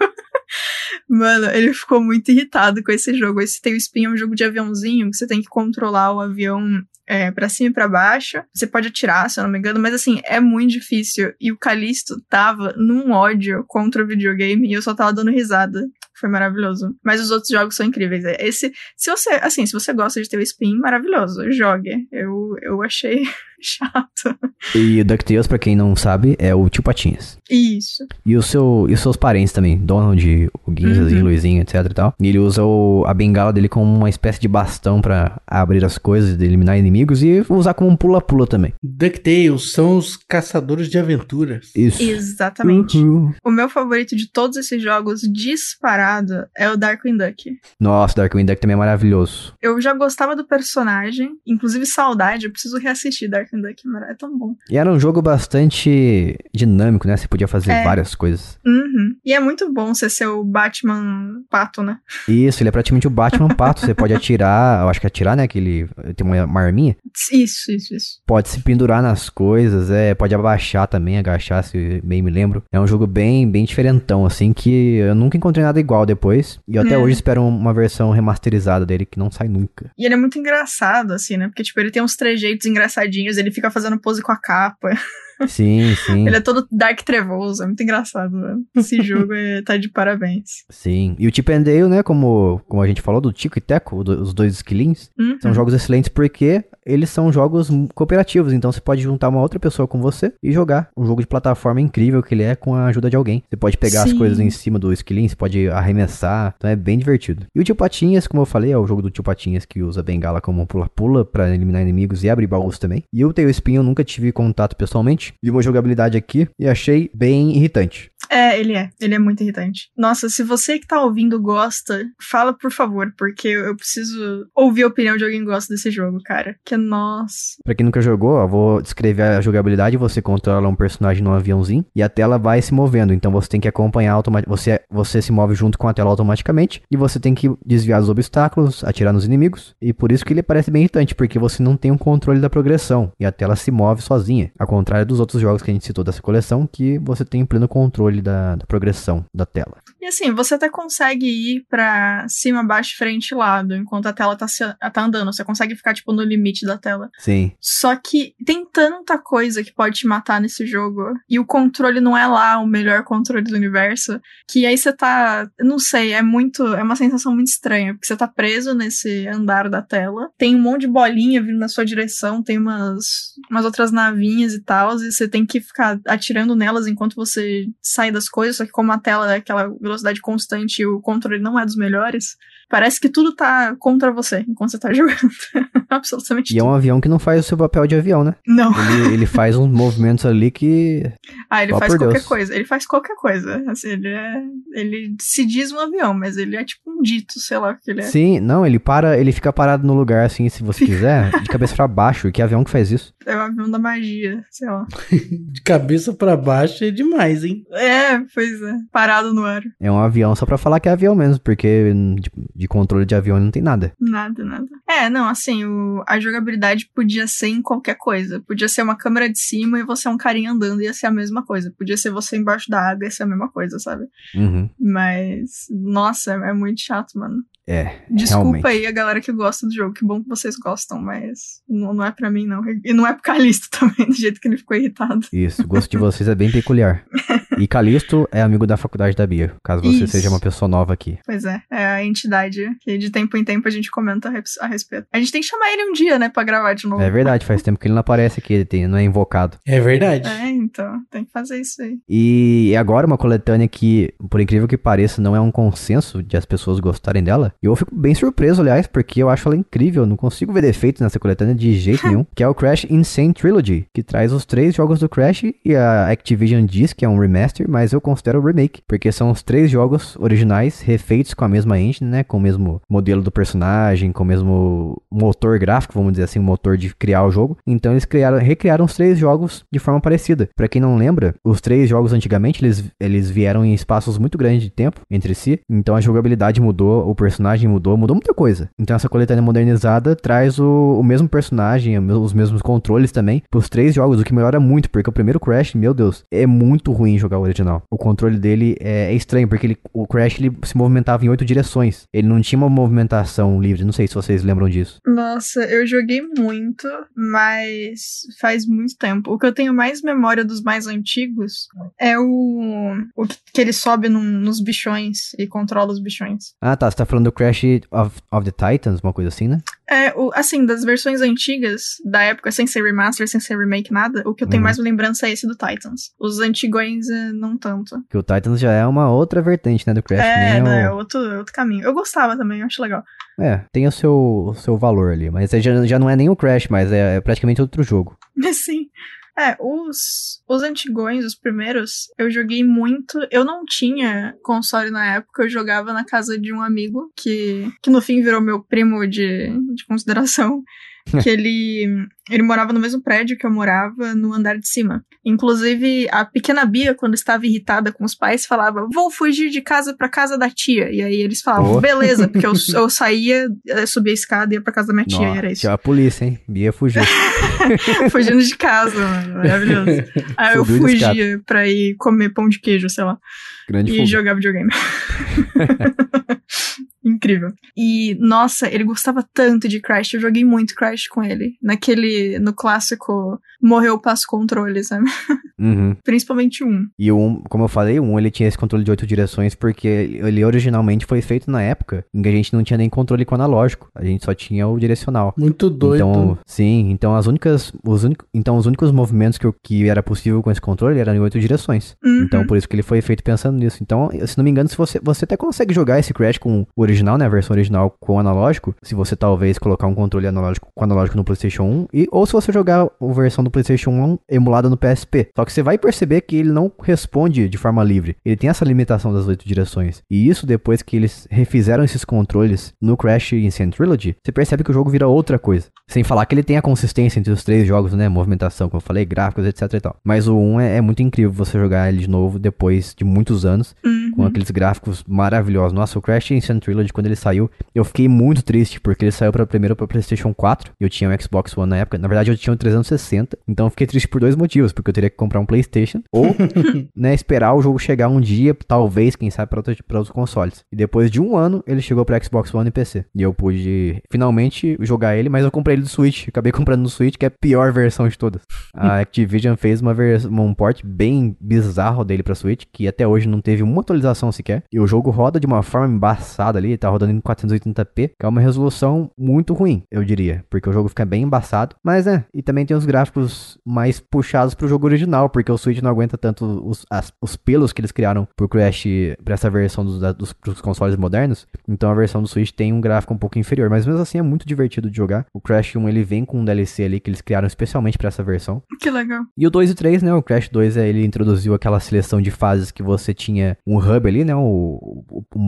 Mano, ele ficou muito irritado com esse jogo. Esse Tailspin é um jogo de aviãozinho que você tem que controlar o avião é, pra cima e pra baixo. Você pode atirar, se eu não me engano, mas assim, é muito difícil. E o Calisto tava num ódio contra o videogame e eu só tava dando risada. Foi maravilhoso. Mas os outros jogos são incríveis. Esse, se você, assim, se você gosta de ter o spin, maravilhoso, jogue. Eu, eu achei chato. E o DuckTales, pra quem não sabe, é o Tio Patinhas. Isso. E, o seu, e os seus parentes também, Donald, o Guinzazinho, Uhum. Luizinho, etc e tal. E ele usa o- a bengala dele como uma espécie de bastão pra abrir as coisas, de eliminar inimigos e usar como um pula-pula também. DuckTales são os caçadores de aventuras. Isso. Exatamente. Uhul. O meu favorito de todos esses jogos, disparado, é o Darkwing Duck. Nossa, Darkwing Duck também é maravilhoso. Eu já gostava do personagem, inclusive saudade, eu preciso reassistir Darkwing Darkwing Duck é tão bom. E era um jogo bastante dinâmico, né? Você podia fazer É. várias coisas. Uhum. E é muito bom você ser o Batman pato, né? Isso, ele é praticamente o Batman pato. Você pode atirar, eu acho que atirar, né? Que ele tem uma, uma arminha. Isso, isso, isso. Pode se pendurar nas coisas, é, pode abaixar também, agachar, se bem me lembro. É um jogo bem, bem diferentão, assim, que eu nunca encontrei nada igual depois. E eu até É. hoje espero uma versão remasterizada dele que não sai nunca. E ele é muito engraçado, assim, né? Porque, tipo, ele tem uns trejeitos engraçadinhos, ele fica fazendo pose com a capa. Sim, sim. Ele é todo dark trevoso, é muito engraçado, velho. Esse jogo é, tá de parabéns. Sim. E o Chip and Dale, né, como, como a gente falou, do Tico e Teco, do- os dois esquilinhos, Uhum. são jogos excelentes porque eles são jogos cooperativos. Então você pode juntar uma outra pessoa com você e jogar. Um jogo de plataforma incrível que ele é com a ajuda de alguém. Você pode pegar as Sim. coisas em cima do esquilinho, você pode arremessar. Então é bem divertido. E o Tio Patinhas, como eu falei, é o jogo do Tio Patinhas que usa bengala como pula-pula pra eliminar inimigos e abrir baús também. E o Tailspin eu nunca tive contato pessoalmente. Vi uma jogabilidade aqui e achei bem irritante. É, ele é. Ele é muito irritante. Nossa, se você que tá ouvindo gosta, fala por favor, porque eu eu preciso ouvir a opinião de alguém que gosta desse jogo, cara. Que nossa. Pra quem nunca jogou, ó, vou descrever a jogabilidade. Você controla um personagem num aviãozinho e a tela vai se movendo. Então você tem que acompanhar automaticamente. Você, você se move junto com a tela automaticamente e você tem que desviar dos obstáculos, atirar nos inimigos. E por isso que ele parece bem irritante, porque você não tem um controle da progressão e a tela se move sozinha. Ao contrário dos outros jogos que a gente citou dessa coleção, que você tem pleno controle da, da progressão da tela. E assim, você até consegue ir pra cima, baixo, frente e lado, enquanto a tela tá, se- tá andando. Você consegue ficar, tipo, no limite da tela. Sim, Só que tem tanta coisa que pode te matar nesse jogo. E o controle não é lá o melhor controle do universo. Que aí você tá. Não sei, é muito. É uma sensação muito estranha. Porque você tá preso nesse andar da tela. Tem um monte de bolinha vindo na sua direção. Tem umas, umas outras navinhas e tal. E você tem que ficar atirando nelas enquanto você sai das coisas. Só que como a tela é aquela velocidade constante e o controle não é dos melhores. Parece que tudo tá contra você enquanto você tá jogando. Absolutamente e é tudo. um avião que não faz o seu papel de avião, né? Não. Ele, ele faz uns movimentos ali que. Ah, ele Ó, faz qualquer Deus. coisa. Ele faz qualquer coisa. Assim, ele é. Ele se diz um avião, mas ele é tipo um dito, sei lá o que ele é. Sim, não, ele para, ele fica parado no lugar assim, se você quiser, de cabeça pra baixo, que avião que faz isso? É o avião da magia, sei lá. De cabeça pra baixo é demais, hein? É, pois é. Parado no ar. É um avião só pra falar que é avião mesmo, porque de, de controle de avião não tem nada. Nada, nada. É, não, assim, o, a jogabilidade podia ser em qualquer coisa. Podia ser uma câmera de cima e você é um carinha andando, ia ser a mesma coisa. Podia ser você embaixo da água, ia ser a mesma coisa, sabe? Uhum. Mas, nossa, é, é muito chato, mano. É, Desculpa realmente. aí a galera que gosta do jogo, que bom que vocês gostam, mas não, não é pra mim, não. E não é pro Calisto também, do jeito que ele ficou irritado. Isso, o gosto de vocês é bem peculiar. E Calisto é amigo da faculdade da Bia, caso você Isso. seja uma pessoa nova aqui. Pois é, é a entidade que de tempo em tempo a gente comenta a respeito. A gente tem que chamar ele um dia, né, pra gravar de novo. É verdade, faz tempo que ele não aparece aqui, ele tem- não é invocado. É verdade. É, então, tem que fazer isso aí. E agora uma coletânea que, por incrível que pareça, não é um consenso de as pessoas gostarem dela. E eu fico bem surpreso, aliás, porque eu acho ela incrível. Não consigo ver defeitos nessa coletânea de jeito nenhum. Que é o Crash Insane Trilogy, que traz os três jogos do Crash e a Activision diz que é um remaster, mas eu considero remake, porque são os três jogos originais refeitos com a mesma engine, né, com o mesmo modelo do personagem, com o mesmo motor gráfico, vamos dizer assim, o motor de criar o jogo. Então eles criaram, recriaram os três jogos de forma parecida. Pra quem não lembra, os três jogos antigamente eles, eles vieram em espaços muito grandes de tempo entre si, então a jogabilidade mudou, o personagem mudou, mudou muita coisa. Então essa coletânea modernizada traz o, o mesmo personagem, os mesmos controles também pros três jogos, o que melhora muito, porque o primeiro Crash, meu Deus, é muito ruim jogar o original. O controle dele é, é estranho, porque ele, o Crash ele se movimentava em oito direções. Ele não tinha uma movimentação livre, não sei se vocês lembram disso. Nossa, eu joguei muito, mas faz muito tempo. O que eu tenho mais memória dos mais antigos é o, o que, que ele sobe num- nos bichões e controla os bichões. Ah, tá, você tá falando do Crash of, of the Titans, uma coisa assim, né? É, o, assim, das versões antigas da época, sem ser remaster, sem ser remake, nada, o que eu tenho Uhum. mais lembrança é esse do Titans. Os antigões, é, não tanto. Que o Titans já é uma outra vertente, né, do Crash. é, né, o- outro, outro caminho. Eu gostava também, eu acho legal. É, tem o seu, o seu valor ali, mas já, já não é nem o Crash, mas é, é praticamente outro jogo. Sim. É, os, os antigões, os primeiros, eu joguei muito. Eu não tinha console na época, eu jogava na casa de um amigo que, que no fim virou meu primo de, de consideração. que ele, ele morava no mesmo prédio que eu morava, no andar de cima. Inclusive, a pequena Bia, quando estava irritada com os pais, falava: Vou fugir de casa pra casa da tia. E aí eles falavam: Oh. Beleza, porque eu, eu saía, eu subia a escada e ia pra casa da minha tia, e era isso. Tinha a polícia, hein? Bia fugiu. Fugindo de casa, mano. Maravilhoso. Aí eu Subiu escada. fugia pra ir comer pão de queijo, sei lá. Grande e fuga. jogar videogame. Incrível. E, nossa, ele gostava tanto de Crash. Eu joguei muito Crash com ele. Naquele, no clássico, morreu passo controle, sabe? Uhum. Principalmente um. E o 1, como eu falei, o 1 ele tinha esse controle de oito direções porque ele originalmente foi feito na época em que a gente não tinha nem controle com analógico, a gente só tinha o direcional. Muito doido. Então, sim, então as únicas, os únicos, então os únicos movimentos que, eu- que era possível com esse controle eram em oito direções. Uhum. Então, por isso que ele foi feito pensando nisso. Então, se não me engano, se você, você até consegue jogar esse Crash com o original, né, a versão original com o analógico, se você talvez colocar um controle analógico com analógico no PlayStation 1, e, ou se você jogar a versão do PlayStation 1 emulada no PSP. Só que você vai perceber que ele não responde de forma livre. Ele tem essa limitação das oito direções. E isso depois que eles refizeram esses controles no Crash Insane Trilogy, você percebe que o jogo vira outra coisa. Sem falar que ele tem a consistência entre os três jogos, né? Movimentação, como eu falei, gráficos, etc e tal. Mas o 1 é, é muito incrível você jogar ele de novo depois de muitos anos Uhum. com aqueles gráficos maravilhosos. Nossa, o Crash Insane Trilogy, quando ele saiu, eu fiquei muito triste, porque ele saiu pra, primeiro para PlayStation 4, e eu tinha um Xbox One na época. Na verdade, eu tinha um 360, então eu fiquei triste por dois motivos, porque eu teria que comprar um PlayStation, ou, né, esperar o jogo chegar um dia, talvez, quem sabe, pra, outro- pra outros consoles. E depois de um ano, ele chegou pra Xbox One e PC. E eu pude, finalmente, jogar ele, mas eu comprei ele do Switch. Acabei comprando no Switch, que é a pior versão de todas. A Activision fez uma vers- um port bem bizarro dele pra Switch, que até hoje não teve uma atualização sequer. E o jogo roda de uma forma embaçada ali, tá rodando em 480p, que é uma resolução muito ruim, eu diria, porque o jogo fica bem embaçado. Mas é, e também tem os gráficos mais puxados pro jogo original, porque o Switch não aguenta tanto os, as- os pelos que eles criaram pro Crash, pra essa versão dos, dos, pros consoles modernos. Então a versão do Switch tem um gráfico um pouco inferior, mas mesmo assim é muito divertido de jogar. O Crash 1 ele vem com um DLC ali que eles criaram especialmente pra essa versão. Que legal. E o 2 e 3, né? O Crash 2, é, ele introduziu aquela seleção de fases que você tinha um hub ali, né?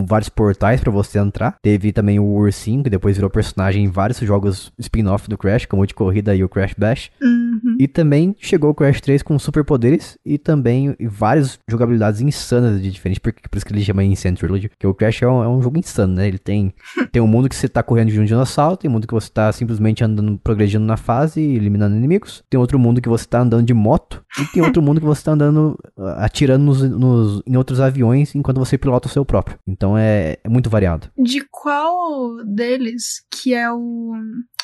Vários portais pra você entrar. Teve também o Ursinho, que depois virou personagem em vários jogos spin-off do Crash, como o de corrida e o Crash Bash. Uhum. E também chegou o Crash 3 com superpoderes e também várias jogabilidades insanas de diferentes, porque por isso que ele chama Insane Trilogy, que o Crash é um, é um jogo insano, né? Ele tem tem um mundo que você tá correndo de um dinossauro, tem um mundo que você tá simplesmente andando, progredindo na fase e eliminando inimigos, tem outro mundo que você tá andando de moto e tem outro mundo que você tá andando ah, atirando nos, nos- em outros aviões enquanto você pilota o seu próprio. Então é, é muito variado. De qual deles que é o.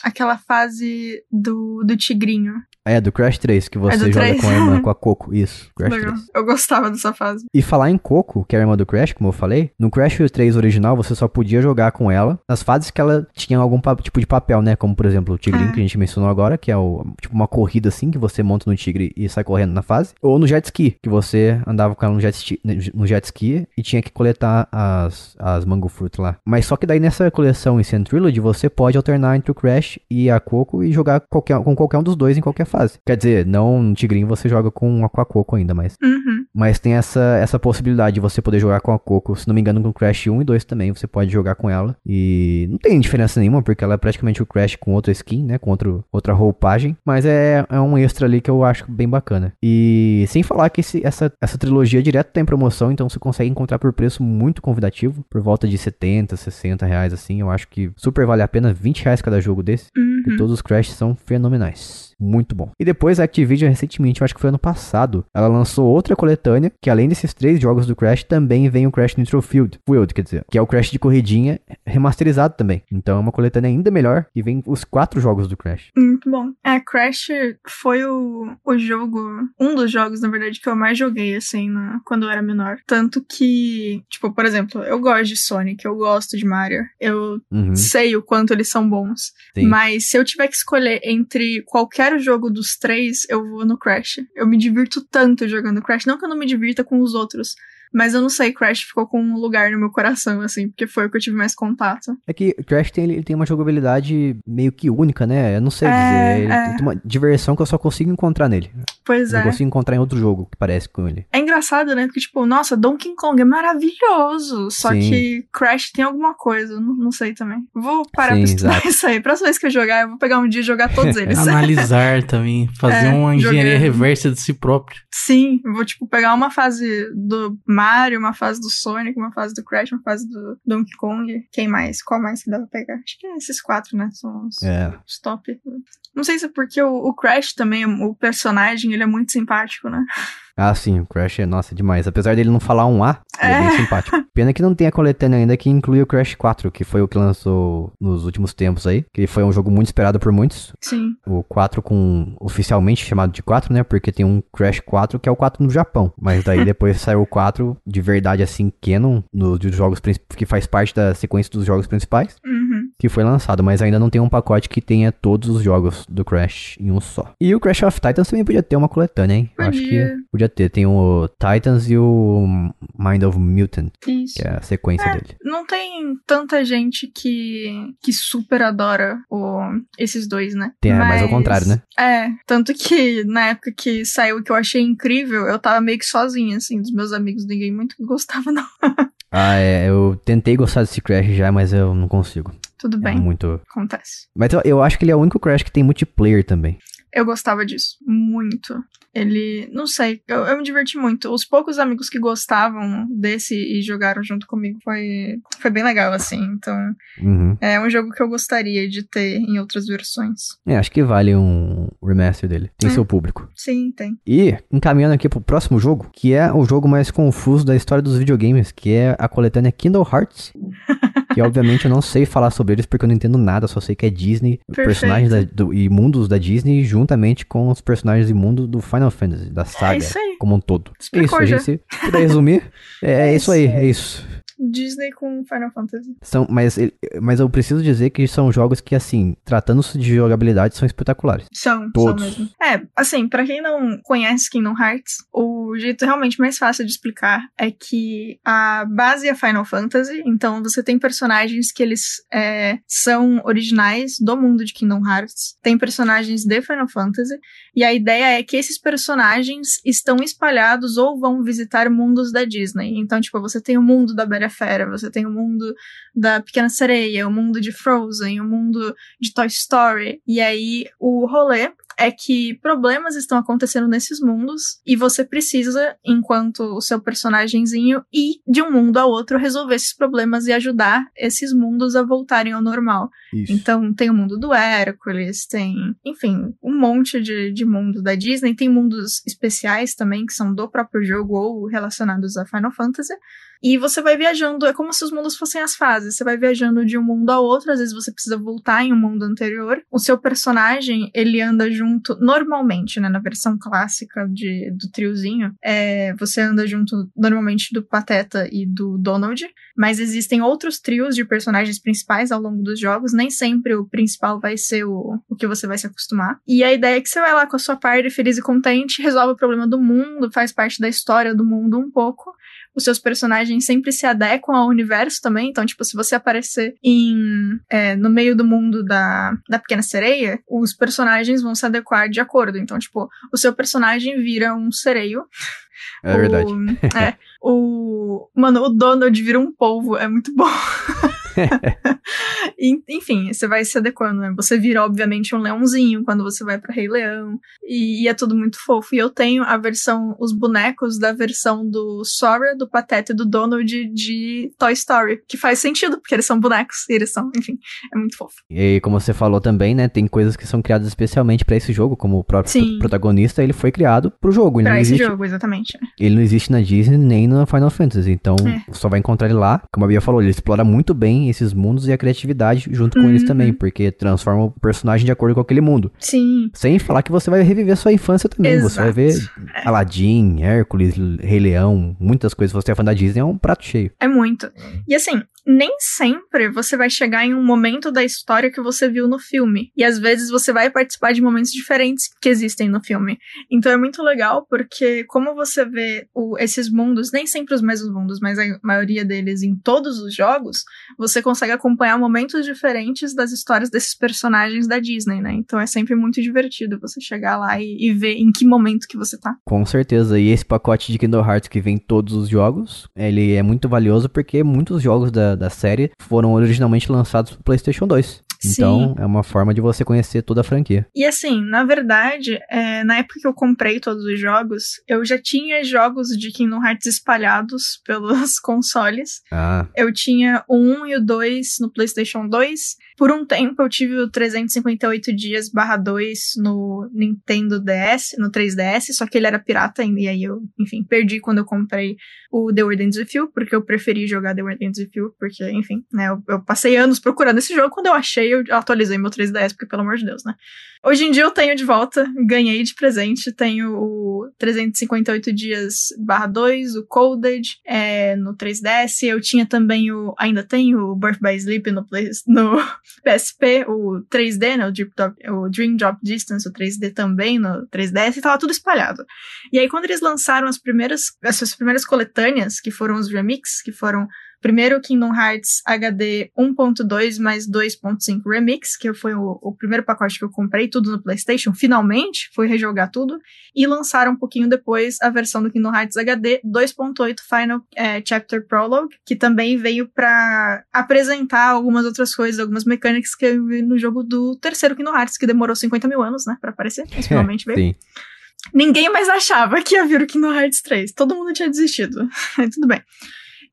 aquela fase do, do tigrinho? É, do Crash 3, que você do joga 3? com a irmã, com a Coco. Isso, Crash Legal. 3. Eu gostava dessa fase. E falar em Coco, que é a irmã do Crash, como eu falei, no Crash 3 original você só podia jogar com ela nas fases que ela tinha algum tipo de papel, né? Como por exemplo o Tigrinho Ah. que a gente mencionou agora, que é o, tipo uma corrida assim que você monta no Tigre e sai correndo na fase. Ou no Jet Ski, que você andava com ela no jet, ski, no jet ski e tinha que coletar as, as Mango Fruit lá. Mas só que daí nessa coleção Insane Trilogy você pode alternar entre o Crash e a Coco e jogar qualquer, com qualquer um dos dois em qualquer fase. Quer dizer, não no Tigrinho você joga com a, com a Coco ainda, mas Uhum. mas tem essa, essa possibilidade de você poder jogar com a Coco. Se não me engano, com o Crash 1 e 2 também, você pode jogar com ela. E não tem diferença nenhuma, porque ela é praticamente o Crash com outra skin, né? Com outro, outra roupagem. Mas é, é um extra ali que eu acho bem bacana. E sem falar que esse- essa, essa trilogia direto tá em promoção, então você consegue encontrar por preço muito convidativo. Por volta de 70, 60 reais, assim. Eu acho que super vale a pena 20 reais cada jogo desse. E Uhum. todos os Crash são fenomenais. Muito bom. E depois a Activision, recentemente, eu acho que foi ano passado, ela lançou outra coletânea, que além desses três jogos do Crash, também vem o Crash Nitro Field, Field, quer dizer, que é o Crash de corridinha remasterizado também. Então é uma coletânea ainda melhor, e vem os quatro jogos do Crash. Muito bom. É, Crash foi o, o jogo, um dos jogos, na verdade, que eu mais joguei, assim, na- quando eu era menor. Tanto que, tipo, por exemplo, eu gosto de Sonic, eu gosto de Mario, eu Uhum, sei o quanto eles são bons. sim. Mas se eu tiver que escolher entre qualquer jogo dos três, eu vou no Crash. Eu me divirto tanto jogando Crash. Não que eu não me divirta com os outros, Mas eu não sei, Crash ficou com um lugar no meu coração, assim, porque foi o que eu tive mais contato. É que Crash tem, ele tem uma jogabilidade meio que única, né? Eu não sei É, dizer. Ele é. tem uma diversão que eu só consigo encontrar nele. Pois Eu é. não consigo encontrar em outro jogo que parece com ele. É engraçado, né? Porque, tipo, nossa, Donkey Kong é maravilhoso. Só Sim. que Crash tem alguma coisa. Não, não sei também. Vou parar Sim, pra estudar exato. isso aí. Próxima vez que eu jogar, eu vou pegar um dia e jogar todos eles. Analisar também, fazer É, uma engenharia jogando. reversa de si próprio. Sim, vou, tipo, pegar uma fase do Mario, uma fase do Sonic, uma fase do Crash, uma fase do Donkey Kong. Quem mais? Qual mais que dá pra pegar? Acho que é esses quatro, né? São os, É. os top. Não sei se é porque o, o Crash também, o personagem, ele é muito simpático, né? Ah, sim, o Crash é, nossa, demais. Apesar dele não falar um A, ele é, bem É. simpático. Pena que não tem a coletânea ainda que inclui o Crash 4, que foi o que lançou nos últimos tempos aí. Que foi um jogo muito esperado por muitos. Sim. O 4 com oficialmente chamado de 4, né? Porque tem um Crash 4 que é o 4 no Japão. Mas daí depois saiu o 4 de verdade assim, canon, nos jogos que faz parte da sequência dos jogos principais, Uhum. Que foi lançado, mas ainda não tem um pacote que tenha todos os jogos do Crash em um só. E o Crash of Titans também podia ter uma coletânea, hein? Eu acho que Podia. podia ter. Tem o Titans e o Mind of Mutant, Isso. que é a sequência dele. Não tem tanta gente que, que super adora o, esses dois, né? Tem, é, mas ao contrário, né? É, tanto que na época que saiu que eu achei incrível, eu tava meio que sozinha, assim, dos meus amigos, ninguém muito gostava, não. Ah, é, eu tentei gostar desse Crash já, mas eu não consigo. Tudo É bem, muito. acontece. Mas eu, eu acho que ele é o único Crash que tem multiplayer também. Eu gostava disso, muito. Ele, não sei, eu, eu me diverti muito. Os poucos amigos que gostavam desse e jogaram junto comigo foi, foi bem legal, assim. Então, Uhum. é um jogo que eu gostaria de ter em outras versões. É, acho que vale um remaster dele. Tem É. seu público. Sim, tem. E encaminhando aqui pro próximo jogo, que é o jogo mais confuso da história dos videogames, que é a coletânea Kindle Hearts. que obviamente eu não sei falar sobre eles porque eu não entendo nada, só sei que é Disney, Perfeito. personagens da- do- e mundos da Disney juntamente com os personagens e mundo do Final Fantasy, da saga isso aí. como um todo. É Explicou isso, a já. gente se puder resumir, é, é isso aí, é isso. Disney com Final Fantasy. São, mas, mas eu preciso dizer que são jogos que, assim, tratando-se de jogabilidade, são espetaculares. São, Todos. são mesmo. É, assim, pra quem não conhece Kingdom Hearts, o jeito realmente mais fácil de explicar é que a base é Final Fantasy, então você tem personagens que eles é, são originais do mundo de Kingdom Hearts, tem personagens de Final Fantasy, e a ideia é que esses personagens estão espalhados ou vão visitar mundos da Disney. Então, tipo, você tem o mundo da Bela Fera, você tem o mundo da Pequena Sereia, o mundo de Frozen, o mundo de Toy Story. E aí o rolê é que problemas estão acontecendo nesses mundos e você precisa, enquanto o seu personagemzinho, ir de um mundo a outro resolver esses problemas e ajudar esses mundos a voltarem ao normal. Isso. Então tem o mundo do Hércules, tem, enfim, um monte de, de mundo da Disney, tem mundos especiais também que são do próprio jogo ou relacionados a Final Fantasy. E você vai viajando, é como se os mundos fossem as fases. Você vai viajando de um mundo a outro, às vezes você precisa voltar em um mundo anterior. O seu personagem, ele anda junto, normalmente, né, na versão clássica de, do triozinho, é, você anda junto normalmente do Pateta e do Donald, mas existem outros trios de personagens principais ao longo dos jogos, nem sempre o principal vai ser o, o que você vai se acostumar. E a ideia é que você vai lá com a sua party feliz e contente, resolve o problema do mundo, faz parte da história do mundo um pouco, os seus personagens sempre se adequam ao universo também. Então, tipo, se você aparecer em é, no meio do mundo da, da Pequena Sereia, os personagens vão se adequar de acordo. Então, tipo, o seu personagem vira um sereio. É verdade. O, é, o. Mano, o Donald vira um polvo. É muito bom. Enfim, você vai se adequando, né? Você vira, obviamente, um leãozinho quando você vai pra Rei Leão. E, e é tudo muito fofo. E eu tenho a versão, os bonecos da versão do Sora, do Pateta e do Donald de Toy Story. Que faz sentido, porque eles são bonecos. E eles são, enfim, é muito fofo. E como você falou também, né, tem coisas que são criadas especialmente pra esse jogo, como o próprio Sim. protagonista, ele foi criado pro jogo, ele Pra não esse existe, jogo, exatamente. ele não existe na Disney nem no Final Fantasy, então É. só vai encontrar ele lá. Como a Bia falou, ele explora muito bem esses mundos e a criatividade junto com eles Uhum. também, porque transforma o personagem de acordo com aquele mundo. Sim. Sem falar que você vai reviver sua infância também, você vai ver Exato. Aladdin, Hércules, Rei Leão, muitas coisas. Se você é fã da Disney, é um prato cheio. É muito. E assim, nem sempre você vai chegar em um momento da história que você viu no filme. E às vezes você vai participar de momentos diferentes que existem no filme. Então é muito legal porque, como você vê o, esses mundos, nem sempre os mesmos mundos, mas a maioria deles em todos os jogos, você consegue acompanhar momentos diferentes das histórias desses personagens da Disney, né? Então é sempre muito divertido você chegar lá e, e ver em que momento que você tá. Com certeza. E esse pacote de Kingdom Hearts que vem todos os jogos, ele é muito valioso porque muitos jogos da, da série foram originalmente lançados pro PlayStation 2. Então, Sim. é uma forma de você conhecer toda a franquia. E assim, na verdade, é, na época que eu comprei todos os jogos, eu já tinha jogos de Kingdom Hearts espalhados pelos consoles. Ah. Eu tinha o 1 e o 2 no PlayStation 2. Por um tempo eu tive o 358 dias barra 2 no Nintendo DS, no 3DS, só que ele era pirata e aí eu, enfim, perdi quando eu comprei o The With You, porque eu preferi jogar The With You, porque, enfim, né, eu, eu passei anos procurando esse jogo, quando eu achei eu atualizei meu 3DS, porque pelo amor de Deus, né. Hoje em dia eu tenho de volta, ganhei de presente, tenho o 358 dias barra 2, o Coded, é, no 3DS, eu tinha também o, ainda tenho o Birth by Sleep no, no PSP, o 3D, né, o, Drop, o Dream Drop Distance, o 3D também no 3DS, e tava tudo espalhado. E aí quando eles lançaram as primeiras, as suas primeiras coletâneas, que foram os remix, que foram Primeiro Kingdom Hearts HD 1.2 mais 2.5 Remix, que foi o, o, primeiro pacote que eu comprei, tudo no PlayStation, finalmente, fui rejogar tudo, e lançaram um pouquinho depois a versão do Kingdom Hearts HD 2.8 Final é, Chapter Prologue, que também veio para apresentar algumas outras coisas, algumas mecânicas que eu vi no jogo do terceiro Kingdom Hearts, que demorou 50 mil anos, né, pra aparecer, mas finalmente veio. Sim. Ninguém mais achava que ia vir o Kingdom Hearts 3. Todo mundo tinha desistido. Tudo bem.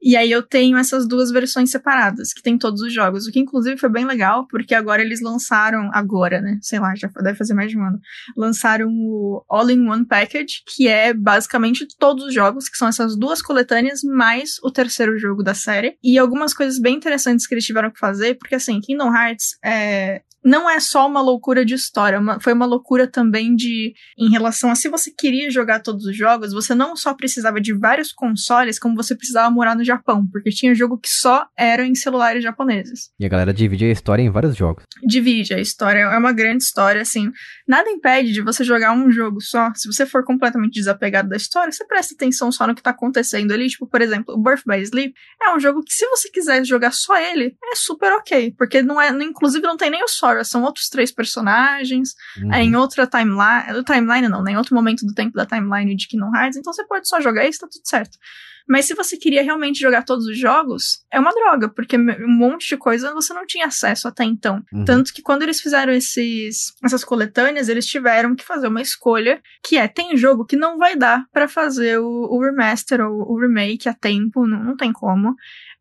E aí eu tenho essas duas versões separadas, que tem todos os jogos, o que inclusive foi bem legal, porque agora eles lançaram, agora, né? Sei lá, já deve fazer mais de um ano. Lançaram o All-in-One Package, que é basicamente todos os jogos, que são essas duas coletâneas, mais o terceiro jogo da série. E algumas coisas bem interessantes que eles tiveram que fazer, porque assim, Kingdom Hearts é, não é só uma loucura de história, uma, foi uma loucura também de em relação a se você queria jogar todos os jogos, você não só precisava de vários consoles, como você precisava morar no Japão, porque tinha jogo que só era em celulares japoneses. E a galera divide a história em vários jogos. Divide a história, é uma grande história, assim. Nada impede de você jogar um jogo só. Se você for completamente desapegado da história, você presta atenção só no que tá acontecendo ali. Tipo, por exemplo, o Birth by Sleep é um jogo que, se você quiser jogar só ele, é super ok, porque não é, inclusive não tem nem o só são outros três personagens, uhum. é em outra timeline, timeline não, né, em outro momento do tempo da timeline de Kingdom Hearts, então você pode só jogar isso, tá tudo certo. Mas se você queria realmente jogar todos os jogos, é uma droga, porque um monte de coisa você não tinha acesso até então. Uhum. Tanto que quando eles fizeram esses, essas coletâneas, eles tiveram que fazer uma escolha, que é, tem jogo que não vai dar para fazer o, o, remaster ou o remake a tempo, não, não tem como.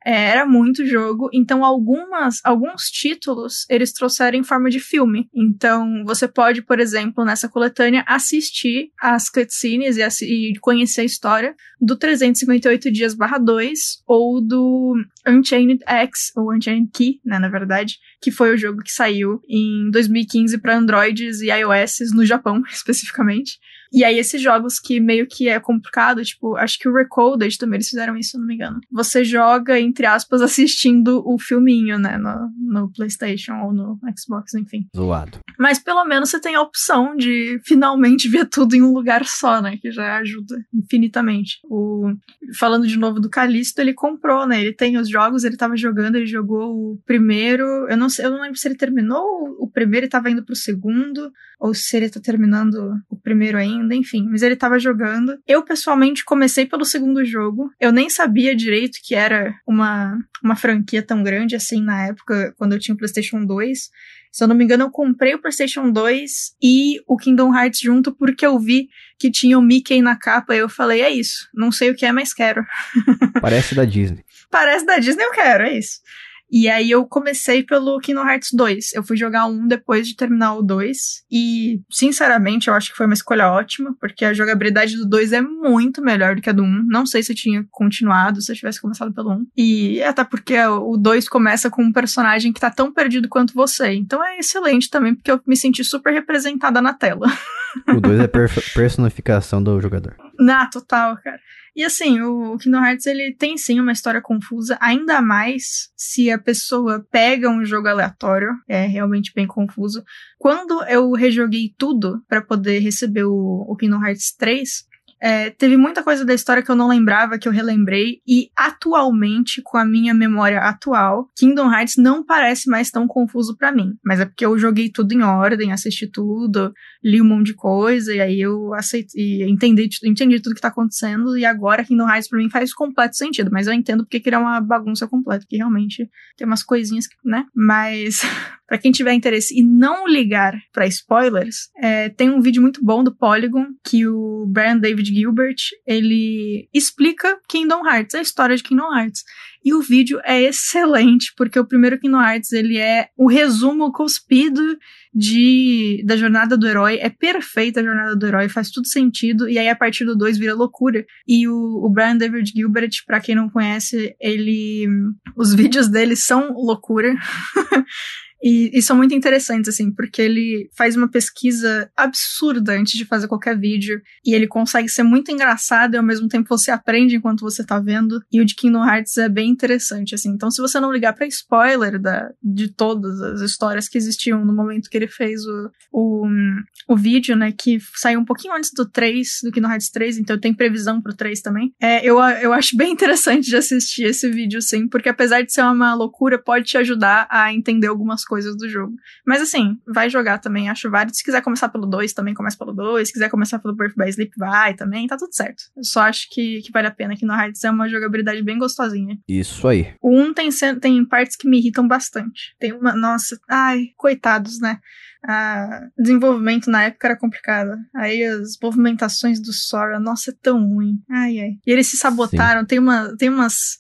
É, era muito jogo, então algumas, alguns títulos eles trouxeram em forma de filme. Então você pode, por exemplo, nessa coletânea assistir as cutscenes e, e conhecer a história do 358 dias barra 2 ou do Unchained X, ou Unchained Key, né, na verdade, que foi o jogo que saiu em 2015 para Androids e iOS no Japão, especificamente. E aí, esses jogos que meio que é complicado, tipo, acho que o Recoded também eles fizeram isso, se não me engano. Você joga, entre aspas, assistindo o filminho, né, no, no PlayStation ou no Xbox, enfim. Zoado. Mas pelo menos você tem a opção de finalmente ver tudo em um lugar só, né, que já ajuda infinitamente. O... Falando de novo do Calisto, ele comprou, né, ele tem os jogos, ele tava jogando, ele jogou o primeiro, eu não sei, eu não lembro se ele terminou o primeiro e tava indo pro segundo, ou se ele tá terminando o primeiro ainda, enfim. Mas ele tava jogando. Eu, pessoalmente, comecei pelo segundo jogo. Eu nem sabia direito que era uma, uma franquia tão grande assim na época, quando eu tinha o PlayStation 2. Se eu não me engano, eu comprei o PlayStation 2 e o Kingdom Hearts junto porque eu vi que tinha o Mickey na capa e eu falei, é isso. Não sei o que é, mas quero. Parece da Disney. Parece da Disney, eu quero, é isso. E aí eu comecei pelo Kingdom Hearts 2. Eu fui jogar um depois de terminar o 2. E, sinceramente, eu acho que foi uma escolha ótima, porque a jogabilidade do 2 é muito melhor do que a do 1. Não sei se eu tinha continuado, se eu tivesse começado pelo 1. E até porque o 2 começa com um personagem que tá tão perdido quanto você. Então é excelente também, porque eu me senti super representada na tela. O 2 é perf- personificação do jogador. Na, total, cara. E assim, o Kingdom Hearts ele tem sim uma história confusa, ainda mais se a pessoa pega um jogo aleatório, é realmente bem confuso. Quando eu rejoguei tudo pra poder receber o, o Kingdom Hearts 3, é, teve muita coisa da história que eu não lembrava, que eu relembrei, e atualmente, com a minha memória atual, Kingdom Hearts não parece mais tão confuso pra mim. Mas é porque eu joguei tudo em ordem, assisti tudo, li um monte de coisa, e aí eu aceitei, entendi, entendi tudo que tá acontecendo, e agora Kingdom Hearts pra mim faz completo sentido. Mas eu entendo porque que é uma bagunça completa, que realmente tem umas coisinhas, que, né? Mas. Pra quem tiver interesse e não ligar pra spoilers, é, tem um vídeo muito bom do Polygon que o Brian David Gilbert ele explica Kingdom Hearts, a história de Kingdom Hearts. E o vídeo é excelente, porque o primeiro Kingdom Hearts ele é o resumo cuspido de, da jornada do herói. É perfeita a jornada do herói, faz tudo sentido. E aí, a partir do 2 vira loucura. E o, o Brian David Gilbert, pra quem não conhece, ele. Os vídeos dele são loucura. E, e, são muito interessantes, assim, porque ele faz uma pesquisa absurda antes de fazer qualquer vídeo. E ele consegue ser muito engraçado e ao mesmo tempo você aprende enquanto você tá vendo. E o de Kingdom Hearts é bem interessante, assim. Então, se você não ligar pra spoiler da, de todas as histórias que existiam no momento que ele fez o, o, o vídeo, né, que saiu um pouquinho antes do 3, do Kingdom Hearts 3, então tem previsão pro 3 também. É, eu, eu acho bem interessante de assistir esse vídeo, sim, porque apesar de ser uma loucura, pode te ajudar a entender algumas coisas do jogo. Mas assim, vai jogar também, acho válido. Se quiser começar pelo 2, também começa pelo 2. Se quiser começar pelo Birth by Sleep, vai também, tá tudo certo. Eu só acho que, que vale a pena que no Hearts é uma jogabilidade bem gostosinha. Isso aí. O 1 tem, tem partes que me irritam bastante. Tem uma. Nossa, ai, coitados, né? a desenvolvimento na época era complicado. Aí as movimentações do Sora, nossa, é tão ruim. Ai, ai. E eles se sabotaram. Tem, uma, tem umas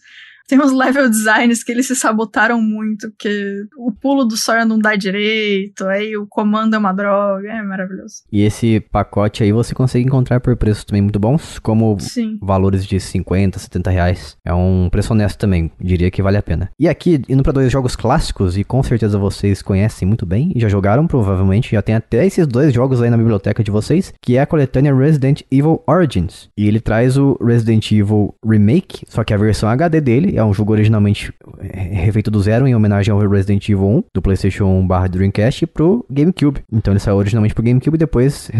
tem uns level designs que eles se sabotaram muito, porque o pulo do Sora não dá direito, aí o comando é uma droga, é maravilhoso. E esse pacote aí você consegue encontrar por preços também muito bons, como Sim. valores de 50, 70 reais. É um preço honesto também, diria que vale a pena. E aqui, indo para dois jogos clássicos, e com certeza vocês conhecem muito bem, e já jogaram provavelmente, já tem até esses dois jogos aí na biblioteca de vocês, que é a coletânea Resident Evil Origins. E ele traz o Resident Evil Remake, só que a versão HD dele é um jogo originalmente refeito do zero em homenagem ao Resident Evil 1 do PlayStation 1 barra Dreamcast pro GameCube. Então ele saiu originalmente pro GameCube e depois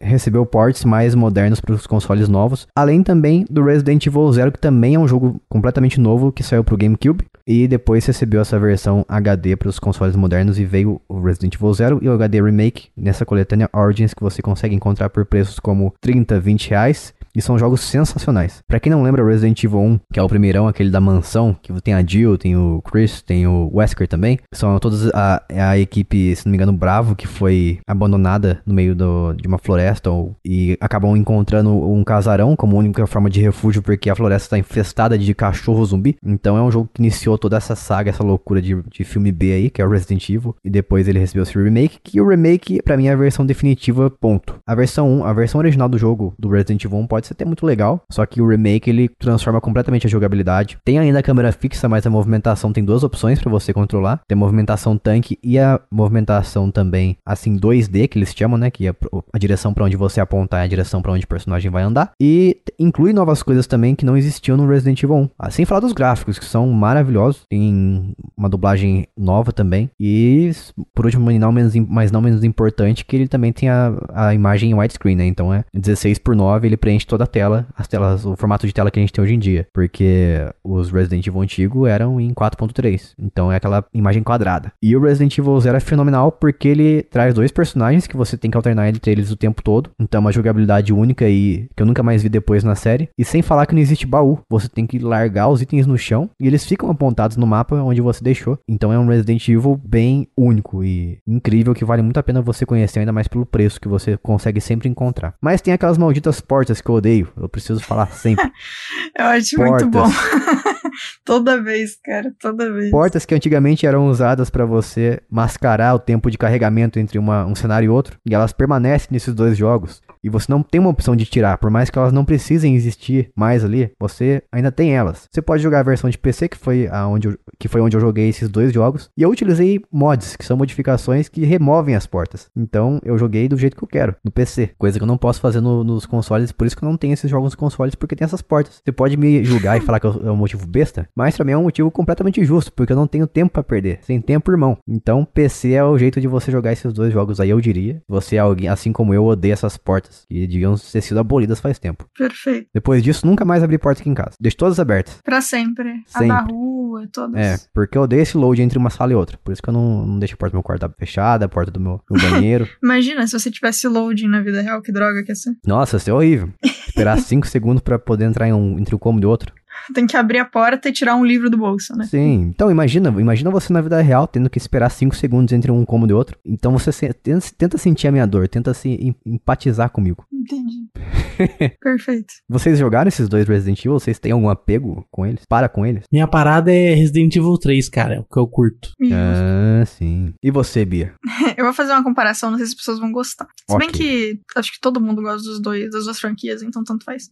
recebeu ports mais modernos para os consoles novos. Além também do Resident Evil Zero, que também é um jogo completamente novo que saiu pro GameCube e depois recebeu essa versão HD para os consoles modernos e veio o Resident Evil Zero e o HD Remake nessa coletânea Origins que você consegue encontrar por preços como 30, 20 reais. E são jogos sensacionais. Pra quem não lembra, Resident Evil 1, que é o primeirão, aquele da mansão, que tem a Jill, tem o Chris, tem o Wesker também. São todas a, a equipe, se não me engano, Bravo, que foi abandonada no meio do, de uma floresta ou, e acabam encontrando um casarão como única forma de refúgio, porque a floresta está infestada de cachorro zumbi. Então é um jogo que iniciou toda essa saga, essa loucura de, de filme B aí, que é o Resident Evil. E depois ele recebeu seu remake, que o remake, pra mim, é a versão definitiva, ponto. A versão 1, a versão original do jogo, do Resident Evil 1, pode ser até muito legal, só que o remake ele transforma completamente a jogabilidade. Tem ainda a câmera fixa, mas a movimentação tem duas opções para você controlar. Tem a movimentação tanque e a movimentação também assim 2D que eles chamam, né, que é a direção para onde você apontar é a direção para onde o personagem vai andar. E inclui novas coisas também que não existiam no Resident Evil 1. Ah, sem falar dos gráficos que são maravilhosos, tem uma dublagem nova também. E por último, não menos, mas não menos importante, que ele também tem a, a imagem em widescreen, né? Então é 16 por 9, ele preenche toda a tela as telas, o formato de tela que a gente tem hoje em dia. Porque os Resident Evil antigo eram em 4.3. Então é aquela imagem quadrada. E o Resident Evil Zero é fenomenal porque ele traz dois personagens que você tem que alternar entre eles o tempo todo. Então é uma jogabilidade única e que eu nunca mais vi depois na série. E sem falar que não existe baú. Você tem que largar os itens no chão e eles ficam apontados no mapa onde você deixou. Então é um Resident Evil bem único e incrível que vale muito a pena você conhecer, ainda mais pelo preço que você consegue sempre encontrar. Mas tem aquelas malditas portas que eu odeio. Eu preciso falar sempre. eu acho Portas. muito bom. toda vez, cara, toda vez. Portas que antigamente eram usadas para você mascarar o tempo de carregamento entre uma, um cenário e outro, e elas permanecem nesses dois jogos. E você não tem uma opção de tirar, por mais que elas não precisem existir mais ali, você ainda tem elas. Você pode jogar a versão de PC, que foi, aonde eu, que foi onde eu joguei esses dois jogos, e eu utilizei mods, que são modificações que removem as portas. Então eu joguei do jeito que eu quero, no PC, coisa que eu não posso fazer no, nos consoles, por isso que eu não tenho esses jogos nos consoles, porque tem essas portas. Você pode me julgar e falar que é um motivo besta, mas pra mim é um motivo completamente justo, porque eu não tenho tempo para perder. Sem tempo, irmão. Então PC é o jeito de você jogar esses dois jogos aí, eu diria. Você é alguém, assim como eu, odeia essas portas, que deviam ter sido abolidas faz tempo. Perfeito. Depois disso, nunca mais abri porta aqui em casa. Deixo todas abertas. Pra sempre. A Sempre. da rua, todas. É, porque eu odeio esse load entre uma sala e outra. Por isso que eu não, não deixo a porta do meu quarto fechada, a porta do meu, banheiro. Imagina se você tivesse loading na vida real, que droga que ia ser. Nossa, isso é horrível. Esperar 5 segundos pra poder entrar em um, entre um cômodo e outro. Tem que abrir a porta e tirar um livro do bolso, né? Sim. Então imagina, imagina você na vida real tendo que esperar 5 segundos entre um cômodo e outro. Então você se- tenta, tenta sentir a minha dor, tenta se em- empatizar comigo. Entendi. Perfeito. Vocês jogaram esses dois Resident Evil? Vocês têm algum apego com eles? Para com eles? Minha parada é Resident Evil 3, cara, é o que eu curto. E Ah, sim. E você, Bia? Eu vou fazer uma comparação, não sei se as pessoas vão gostar. Se bem Ok. que acho que todo mundo gosta dos dois, das duas franquias, então tanto faz.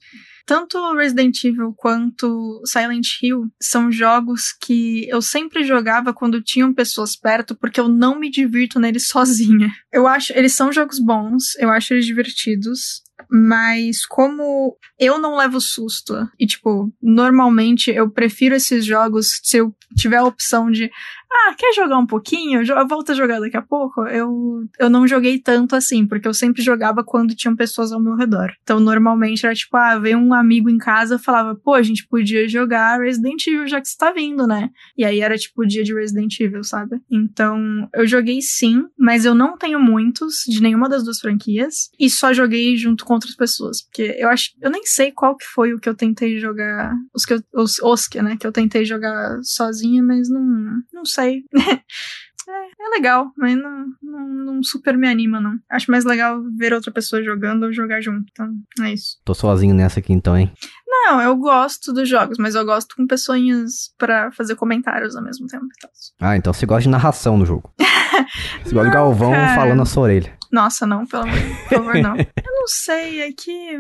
Tanto Resident Evil quanto Silent Hill são jogos que eu sempre jogava quando tinham pessoas perto, porque eu não me divirto neles sozinha. Eu acho, eles são jogos bons, eu acho eles divertidos. Mas como eu não levo susto, e tipo, normalmente eu prefiro esses jogos se eu tiver a opção de ah, quer jogar um pouquinho? Volto a jogar daqui a pouco. Eu, eu não joguei tanto assim, porque eu sempre jogava quando tinham pessoas ao meu redor. Então, normalmente era tipo, ah, veio um amigo em casa, falava, pô, a gente podia jogar Resident Evil já que você tá vindo, né? E aí era tipo o dia de Resident Evil, sabe? Então, eu joguei sim, mas eu não tenho muitos de nenhuma das duas franquias. E só joguei junto com outras pessoas. Porque eu acho. Eu nem sei qual que foi o que eu tentei jogar. Os que eu, os, os que, né? Que eu tentei jogar sozinha, mas não. Não sei. É, é legal, mas não, não, não super me anima, não. Acho mais legal ver outra pessoa jogando ou jogar junto. Então, é isso. Tô sozinho nessa aqui então, hein? Não, eu gosto dos jogos, mas eu gosto com pessoinhas pra fazer comentários ao mesmo tempo. e tal. Ah, então você gosta de narração no jogo. Você gosta de Galvão cara. falando na sua orelha. Nossa, não, pelo amor, por favor, não. Eu não sei, é que.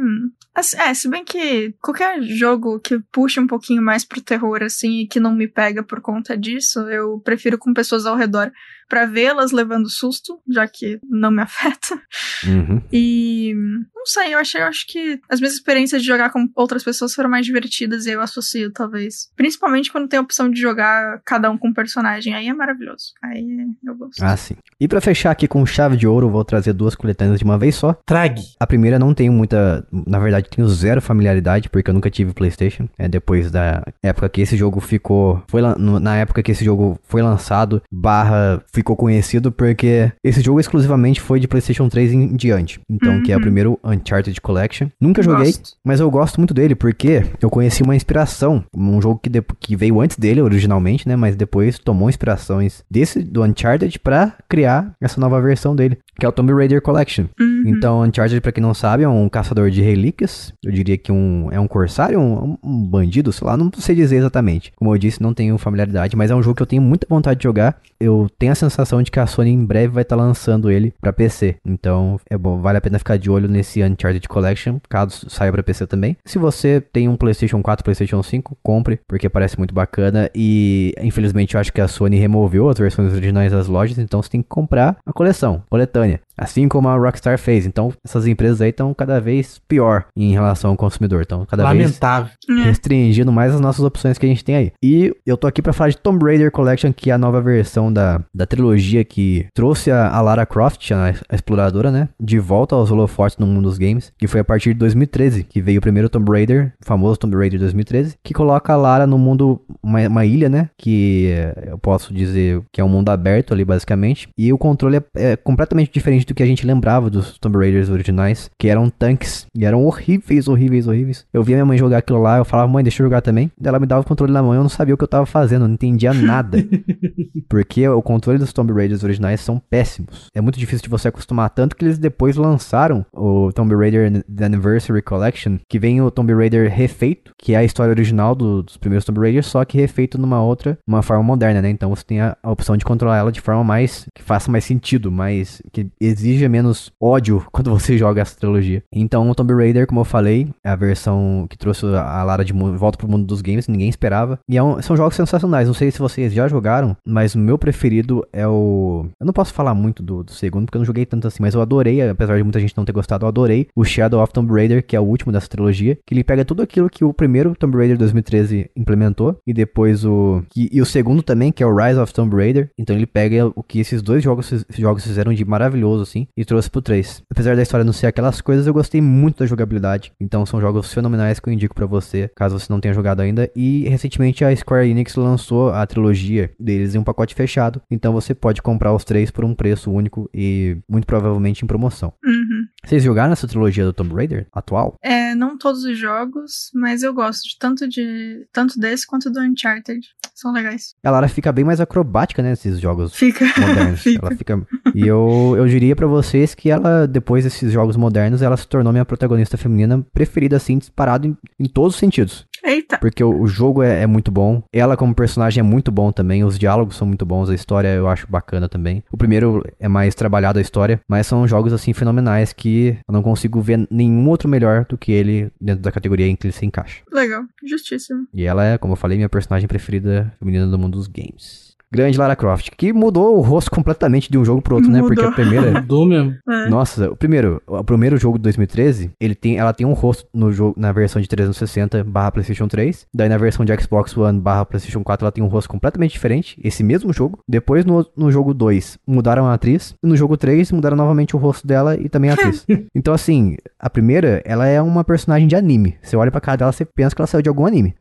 assim, É, se bem que qualquer jogo que puxe um pouquinho mais pro terror, assim, e que não me pega por conta disso, eu prefiro com pessoas ao redor pra vê-las levando susto, já que não me afeta. Uhum. E não sei, eu achei, eu acho que as minhas experiências de jogar com outras pessoas foram mais divertidas e eu associo, talvez. Principalmente quando tem a opção de jogar cada um com um personagem. Aí é maravilhoso. Aí eu gosto. Ah, sim. E pra fechar aqui com chave de ouro, vou trazer duas coletâneas de uma vez só. Trague. A primeira não tenho muita. Na verdade, tenho zero familiaridade, porque eu nunca tive PlayStation. É depois da época que esse jogo ficou. Foi na época que esse jogo foi lançado, barra ficou conhecido, porque esse jogo exclusivamente foi de PlayStation 3 em diante. Então, que é o Uhum. primeiro Uncharted Collection. Nunca joguei, Gosto. mas eu gosto muito dele, porque eu conheci uma inspiração. Um jogo que, de- que veio antes dele, originalmente, né? Mas depois tomou inspirações desse, do Uncharted, pra criar essa nova versão dele, que é o Tomb Raider Collection. Uhum. Então, Uncharted, pra quem não sabe, é um caçador de relíquias. Eu diria que um, é um corsário, um, um bandido, sei lá, não sei dizer exatamente. Como eu disse, não tenho familiaridade, mas é um jogo que eu tenho muita vontade de jogar. Eu tenho a sensação de que a Sony em breve vai estar lançando ele pra PC. Então, é bom, vale a pena ficar de olho nesse Uncharted Collection, caso saia pra PC também. Se você tem um PlayStation 4, PlayStation 5, compre, porque parece muito bacana. E, infelizmente, eu acho que a Sony removeu as versões originais das lojas, então você tem que comprar a coleção, coletânea. экране. Assim como a Rockstar fez. Então, essas empresas aí estão cada vez pior em relação ao consumidor. Então, cada vez Lamentável. É. restringindo mais as nossas opções que a gente tem aí. E eu tô aqui pra falar de Tomb Raider Collection, que é a nova versão da, da trilogia que trouxe a, a Lara Croft, a, a exploradora, né, de volta aos holofotes no mundo dos games, que foi a partir de 2013 que veio o primeiro Tomb Raider, o famoso Tomb Raider 2013, que coloca a Lara no mundo, uma, uma ilha, né, que eh, eu posso dizer que é um mundo aberto ali, basicamente, e o controle é, é completamente diferente do que a gente lembrava dos Tomb Raiders originais, que eram tanques, e eram horríveis, horríveis, horríveis. Eu via minha mãe jogar aquilo lá, eu falava, mãe, deixa eu jogar também. Ela me dava o controle na mão, eu não sabia o que eu tava fazendo, eu não entendia nada. Porque o controle dos Tomb Raiders originais são péssimos. É muito difícil de você acostumar, tanto que eles depois lançaram o Tomb Raider The Anniversary Collection, que vem o Tomb Raider refeito, que é a história original do- dos primeiros Tomb Raiders, só que refeito numa outra, uma forma moderna, né? Então você tem a, a opção de controlar ela de forma mais que faça mais sentido, mais que exija menos ódio quando você joga essa trilogia. Então, o Tomb Raider, como eu falei, é a versão que trouxe a Lara de volta pro mundo dos games, ninguém esperava. E é um, são jogos sensacionais. Não sei se vocês já jogaram, mas o meu preferido é o. Eu não posso falar muito do, do segundo, porque eu não joguei tanto assim, mas eu adorei, apesar de muita gente não ter gostado, eu adorei o Shadow of Tomb Raider, que é o último dessa trilogia, que ele pega tudo aquilo que o primeiro Tomb Raider 2013 implementou, e depois o. E, e o segundo também, que é o Rise of Tomb Raider. Então ele pega o que esses dois jogos, jogos fizeram de maravilhoso, assim, e trouxe pro 3. Apesar da história não ser aquelas coisas, eu gostei muito da jogabilidade. Então são jogos fenomenais que eu indico para você, caso você não tenha jogado ainda. E recentemente a Square Enix lançou a trilogia deles em um pacote fechado. Então você pode comprar os três por um preço único e muito provavelmente em promoção. Uhum. Vocês jogaram essa trilogia do Tomb Raider atual? É, não todos os jogos, mas eu gosto de tanto de tanto desse quanto do Uncharted. São legais. A Lara fica bem mais acrobática, né, nesses jogos Fica. modernos. Fica. Ela fica. E eu, eu diria pra vocês que ela, depois desses jogos modernos, ela se tornou minha protagonista feminina preferida, assim, disparado em, em todos os sentidos. Eita. Porque o, o jogo é, é muito bom. Ela, como personagem, é muito bom também. Os diálogos são muito bons. A história eu acho bacana também. O primeiro é mais trabalhado a história. Mas são jogos, assim, fenomenais que eu não consigo ver nenhum outro melhor do que ele dentro da categoria em que ele se encaixa. Legal. Justíssimo. E ela é, como eu falei, minha personagem preferida feminina do mundo dos games. Grande Lara Croft, que mudou o rosto completamente de um jogo pro outro, né? Porque a Mudou. primeira. Mudou mesmo. É. Nossa, o primeiro, o primeiro jogo de 2013, ele tem, ela tem um rosto no jogo, na versão de 360 barra PlayStation 3. Daí na versão de Xbox One barra PlayStation 4 ela tem um rosto completamente diferente, esse mesmo jogo. Depois no, no jogo 2 mudaram a atriz, e no jogo 3 mudaram novamente o rosto dela e também a atriz. então assim, a primeira, ela é uma personagem de anime. Você olha pra cara dela, você pensa que ela saiu de algum anime.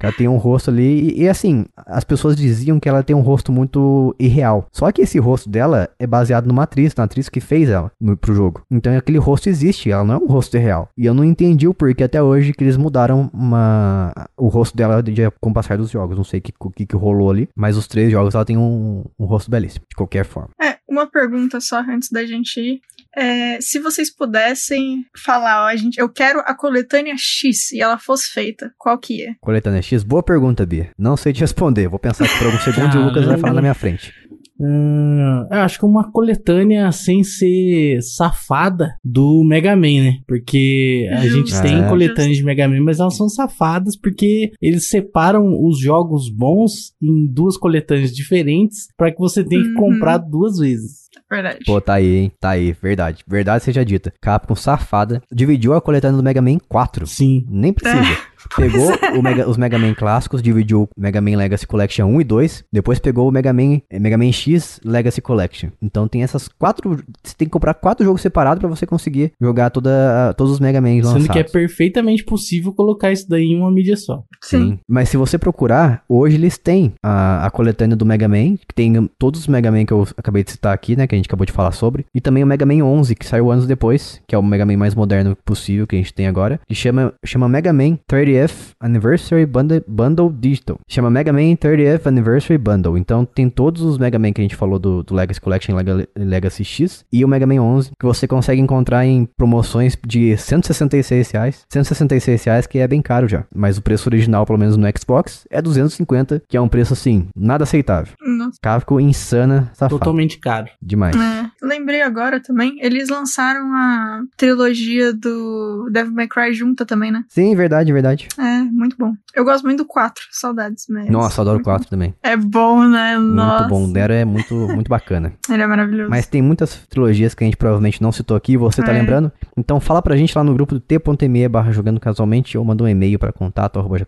Ela tem um rosto ali, e, e, assim, as pessoas diziam que ela tem um rosto muito irreal. Só que esse rosto dela é baseado numa atriz, na atriz que fez ela no, pro jogo. Então aquele rosto existe, ela não é um rosto real. E eu não entendi o porquê até hoje que eles mudaram uma, o rosto dela de, com o passar dos jogos. Não sei o que, que, que rolou ali, mas os três jogos ela tem um, um rosto belíssimo, de qualquer forma. É, uma pergunta só antes da gente ir. É, se vocês pudessem falar, ó, a gente, eu quero a coletânea X e ela fosse feita, qual que é? Coletânea X, boa pergunta, Bia. Não sei te responder. Vou pensar aqui por alguns segundos e o Lucas vai falar na minha frente. Hum, eu acho que uma coletânea sem ser safada do Mega Man, né? Porque a Justo. gente tem É. coletâneas de Mega Man, mas elas são safadas porque eles separam os jogos bons em duas coletâneas diferentes para que você tenha que Uhum. comprar duas vezes. Verdade. Pô, tá aí, hein? Tá aí. Verdade. Verdade seja dita. Capcom safada dividiu a coletânea do Mega Man em quatro. Sim. Nem precisa. Pegou o Mega- os Mega Man clássicos, dividiu o Mega Man Legacy Collection 1 e 2. Depois pegou o Mega Man, eh, Mega Man X Legacy Collection. Então tem essas quatro. Você tem que comprar quatro jogos separados pra você conseguir jogar toda, todos os Mega Man lançados. Sendo que é perfeitamente possível colocar isso daí em uma mídia só. Sim. Mas se você procurar, hoje eles têm a, a coletânea do Mega Man, que tem todos os Mega Man que eu acabei de citar aqui, né? Que a gente acabou de falar sobre. E também o Mega Man 11, que saiu anos depois, que é o Mega Man mais moderno possível que a gente tem agora. Que chama, chama Mega Man 30th Anniversary Bundle, Bundle Digital. Chama Mega Man 30th Anniversary Bundle. Então tem todos os Mega Man que a gente falou do, do Legacy Collection Lega- Legacy X e o Mega Man 11, que você consegue encontrar em promoções de 166 reais. 166 reais, que é bem caro já. Mas o preço original, pelo menos no Xbox, é 250, que é um preço assim, nada aceitável. Nossa. Capcom insana, safado. Totalmente caro. Demais. É, lembrei agora também, eles lançaram a trilogia do Devil May Cry junta também, né? Sim, verdade, verdade. É, muito bom. Eu gosto muito do 4, saudades. Mas Nossa, adoro o muito 4 também. bom. É bom, né? Nossa. Muito bom. O Nero é muito, muito bacana. Ele é maravilhoso. Mas tem muitas trilogias que a gente provavelmente não citou aqui, você tá É. lembrando? Então fala pra gente lá no grupo do t.me barra jogando casualmente ou manda um e-mail pra contato arroba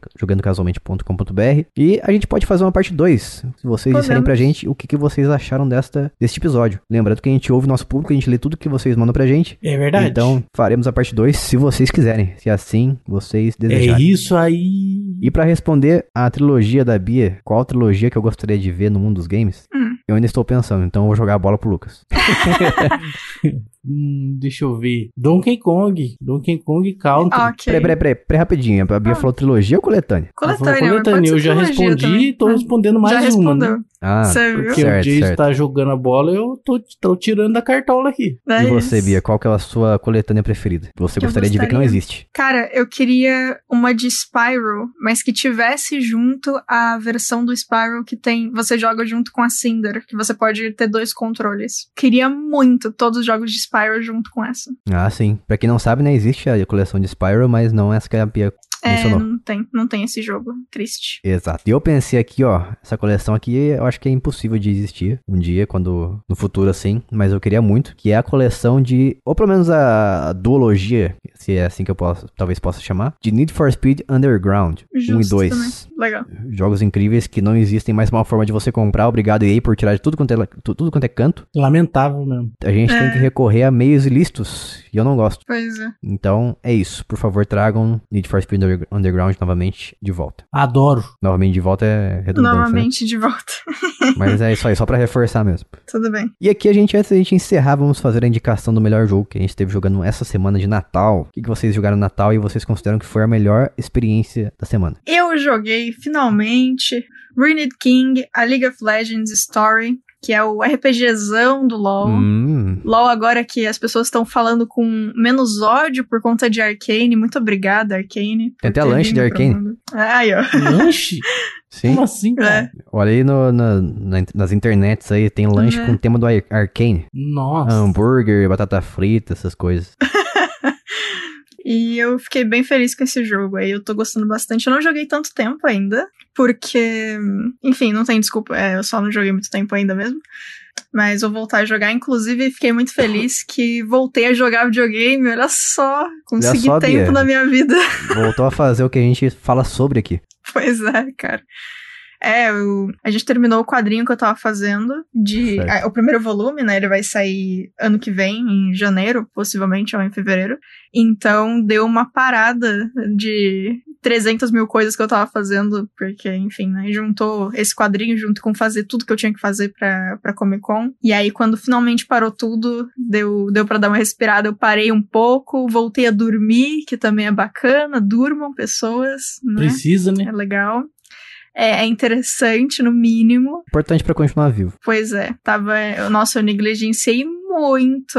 e a gente pode fazer uma parte 2, se vocês Podemos. disserem pra gente o que, que vocês acharam desta, deste episódio. Lembrando que a gente ouve nosso público, a gente lê tudo que vocês mandam pra gente. É verdade. Então faremos a parte 2 se vocês quiserem, se assim vocês é desejarem. Isso aí. E pra responder a trilogia da Bia, qual trilogia que eu gostaria de ver no mundo dos games? Hum. Eu ainda estou pensando, então eu vou jogar a bola pro Lucas. Hum, deixa eu ver. Donkey Kong. Donkey Kong Country. Ok. Peraí, peraí, peraí, peraí, rapidinho. A Bia Ah. falou trilogia ou coletânea? Coletânea, coletânea. Eu já respondi também. e tô É. respondendo mais Já uma. respondeu. Né? Ah, Você viu? Porque Certo, o Jason certo. tá jogando a bola, eu tô, tô tirando da cartola aqui. É e você, isso. Bia, qual que é a sua coletânea preferida? Você eu gostaria de ver que não gostaria? existe. Cara, eu queria uma de Spyro, mas que tivesse junto a versão do Spyro que tem. Você joga junto com a Cinder. Spyro, que você pode ter dois controles. Queria muito todos os jogos de Spyro junto com essa. Ah, sim. Pra quem não sabe, né, existe a coleção de Spyro, mas não essa que a Pia É, não tem, não tem esse jogo. Triste. Exato. E eu pensei aqui, ó, essa coleção aqui eu acho que é impossível de existir um dia, quando no futuro assim, mas eu queria muito, que é a coleção de, ou pelo menos a, duologia, se é assim que eu posso, talvez possa chamar, de Need for Speed Underground 1 e Justo 2. também. Legal. Jogos incríveis que não existem mais uma forma de você comprar. Obrigado EA por tirar de tudo quanto é, tu- tudo quanto é canto. Lamentável mesmo. A gente tem É. que recorrer a meios ilícitos e eu não gosto. Pois é. Então é isso. Por favor, tragam Need for Speed Under- Underground novamente de volta. Adoro. Novamente de volta é redundância, né? Novamente de volta. Mas é isso aí, só pra reforçar mesmo. Tudo bem. E aqui a gente, antes da gente encerrar, vamos fazer a indicação do melhor jogo que a gente esteve jogando essa semana de Natal. O que, que vocês jogaram no Natal e vocês consideram que foi a melhor experiência da semana? Eu joguei finalmente Ruined King, a League of Legends Story, que é o RPGzão do LoL. Hum, LoL agora que as pessoas estão falando com menos ódio por conta de Arcane. Muito obrigada, Arcane. Tem até lanche de Arcane. mundo. Aí, ó. Lanche? sim. Como assim, cara? Olha aí no- na- na- nas internets aí, tem lanche É. com o tema do Ar- Arcane. Nossa. Hambúrguer, batata frita, essas coisas. E eu fiquei bem feliz com esse jogo aí. Eu tô gostando bastante. Eu não joguei tanto tempo ainda, porque, enfim, não tem desculpa. É, eu só não joguei muito tempo ainda mesmo. Mas vou voltar a jogar. Inclusive, fiquei muito feliz que voltei a jogar videogame. Olha só, consegui só, tempo Bia. na minha vida. Voltou a fazer o que a gente fala sobre aqui. Pois é, cara. É, o- a gente terminou o quadrinho que eu tava fazendo de ah, o primeiro volume, né? Ele vai sair ano que vem, em janeiro, possivelmente, ou em fevereiro. Então deu uma parada de 300 mil coisas que eu tava fazendo, porque, enfim, né? Juntou esse quadrinho junto com fazer tudo que eu tinha que fazer pra, pra Comic Con. E aí, quando finalmente parou tudo, deu, deu pra dar uma respirada. Eu parei um pouco, voltei a dormir, que também é bacana. Durmam pessoas, né? Precisa, né? É legal. É, é interessante, no mínimo. Importante pra continuar vivo. Pois é, tava. Nossa, eu negligenciei muito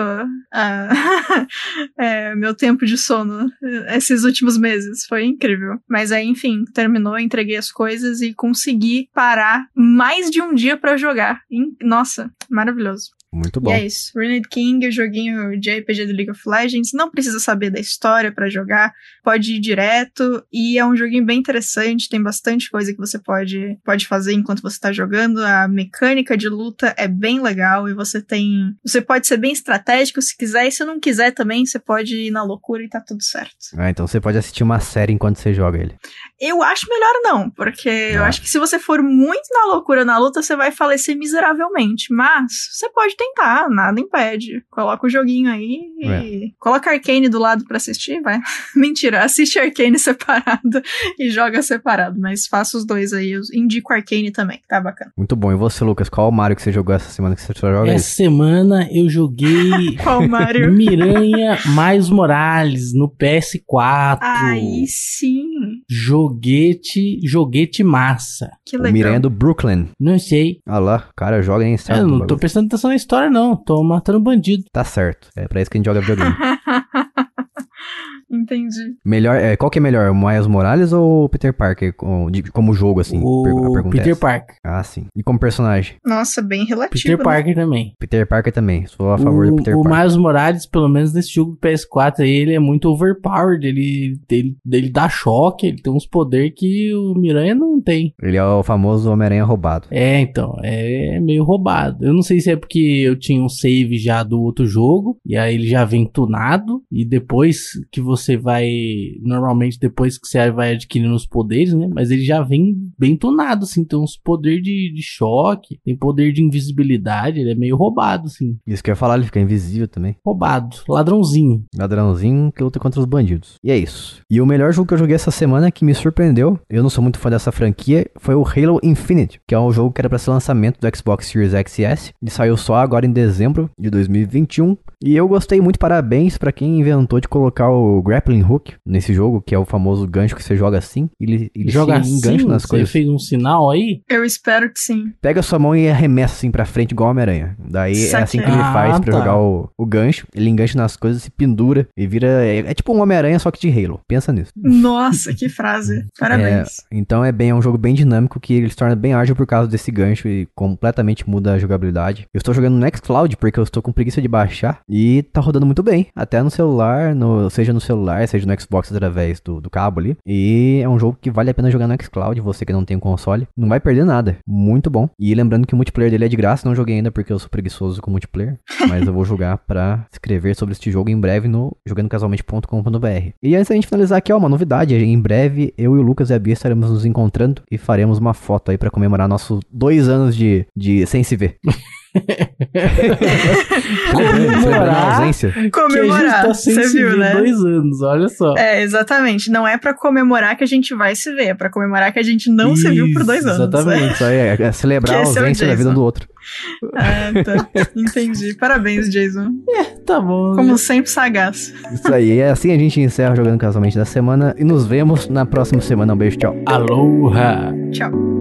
ah, é, meu tempo de sono esses últimos meses. Foi incrível. Mas aí, enfim, terminou, entreguei as coisas e consegui parar mais de um dia pra jogar. Nossa, maravilhoso. Muito bom. E é isso. Ruined King, o joguinho de RPG do League of Legends. Não precisa saber da história pra jogar. Pode ir direto. E é um joguinho bem interessante. Tem bastante coisa que você pode, pode fazer enquanto você tá jogando. A mecânica de luta é bem legal. E você tem. Você pode ser bem estratégico se quiser. E se não quiser também, você pode ir na loucura e tá tudo certo. Ah, então você pode assistir uma série enquanto você joga ele. Eu acho melhor não, porque eu Ah. acho que se você for muito na loucura na luta, você vai falecer miseravelmente. Mas você pode tentar, nada impede. Coloca o joguinho aí e coloca Arcane do lado pra assistir, vai. Mentira, assiste Arcane separado e joga separado, mas faça os dois aí. Eu indico Arcane também, que tá bacana. Muito bom. E você, Lucas, qual o Mario que você jogou essa semana que você só joga Essa semana eu joguei Qual Mario? Miranha mais Morales no PS4. aí sim, Joguete, joguete massa. que isso? O legal. Miranha do Brooklyn. Não sei. Olha lá, o cara joga em Eu certo. não tô prestando atenção na história, não. Tô matando bandido. Tá certo. É pra isso que a gente joga videogame. Entendi. melhor, é, qual que é melhor, o Miles Morales ou o Peter Parker com- de- como jogo, assim? O pergunta é Peter. Parker. Ah, sim. E como personagem? Nossa, bem relativo. Peter né? Parker também. Peter Parker também. Sou a favor o, do Peter o Parker. Miles Morales, pelo menos nesse jogo do PS4 aí, ele é muito overpowered. Ele, ele, ele dá choque, ele tem uns poderes que o Miranha não tem. Ele é o famoso Homem-Aranha roubado. É, então, é meio roubado. Eu não sei se é porque eu tinha um save já do outro jogo, e aí ele já vem tunado, e depois que você vai. Normalmente, depois que você vai adquirindo os poderes, né? Mas ele já vem bem tunado, assim. Tem uns poderes de, de choque, tem poder de invisibilidade, ele é meio roubado, assim. Isso que eu ia falar, ele fica invisível também. Roubado, ladrãozinho. Ladrãozinho que luta contra os bandidos. E é isso. E o melhor jogo que eu joguei essa semana que me surpreendeu, eu não sou muito fã dessa franquia, foi o Halo Infinite, que é um jogo que era pra ser lançamento do Xbox Series X e S. Ele saiu só agora em dezembro de 2021. E eu gostei muito, parabéns pra quem inventou de colocar o grappling hook nesse jogo, que é o famoso gancho que você joga assim. Ele, ele Joga se assim? engancha nas Você coisas. fez um sinal aí? Eu espero que sim. Pega sua mão e arremessa assim pra frente, igual Homem-Aranha. Daí é assim que ele Saquei. faz Ah, pra tá. jogar o, o gancho. Ele engancha nas coisas, se pendura e vira. É, é tipo um Homem-Aranha, só que de Halo. Pensa nisso. Nossa, que frase. Parabéns. Então é bem é um jogo bem dinâmico que ele se torna bem ágil por causa desse gancho e completamente muda a jogabilidade. Eu estou jogando no Nextcloud porque eu estou com preguiça de baixar e tá rodando muito bem, até no celular, no, seja no celular, seja no Xbox através do, do cabo ali. E é um jogo que vale a pena jogar no Nextcloud, você que não tem um console, não vai perder nada. Muito bom. E lembrando que o multiplayer dele é de graça, não joguei ainda porque eu sou preguiçoso com multiplayer, mas eu vou jogar pra escrever sobre este jogo em breve no jogandocasualmente.com.br. E antes da gente finalizar aqui, ó, uma novidade, em breve eu e o Lucas e a Bia estaremos nos encontrando e faremos uma foto aí pra comemorar nossos dois anos de, de sem se ver. A ausência. Comemorar, que a gente tá sem você se viu, né? dois anos, olha só. É, exatamente. Não é pra comemorar que a gente vai se ver, é pra comemorar que a gente não se viu por dois Isso, anos. exatamente. Isso aí é, é celebrar a Que esse é ausência da vida do outro. Ah, tá. Entendi. Parabéns, Jason. Tá bom. Como sempre, sagaz. Isso aí, é assim a gente encerra jogando casualmente da semana e nos vemos na próxima semana. Um beijo, tchau. Aloha. Tchau.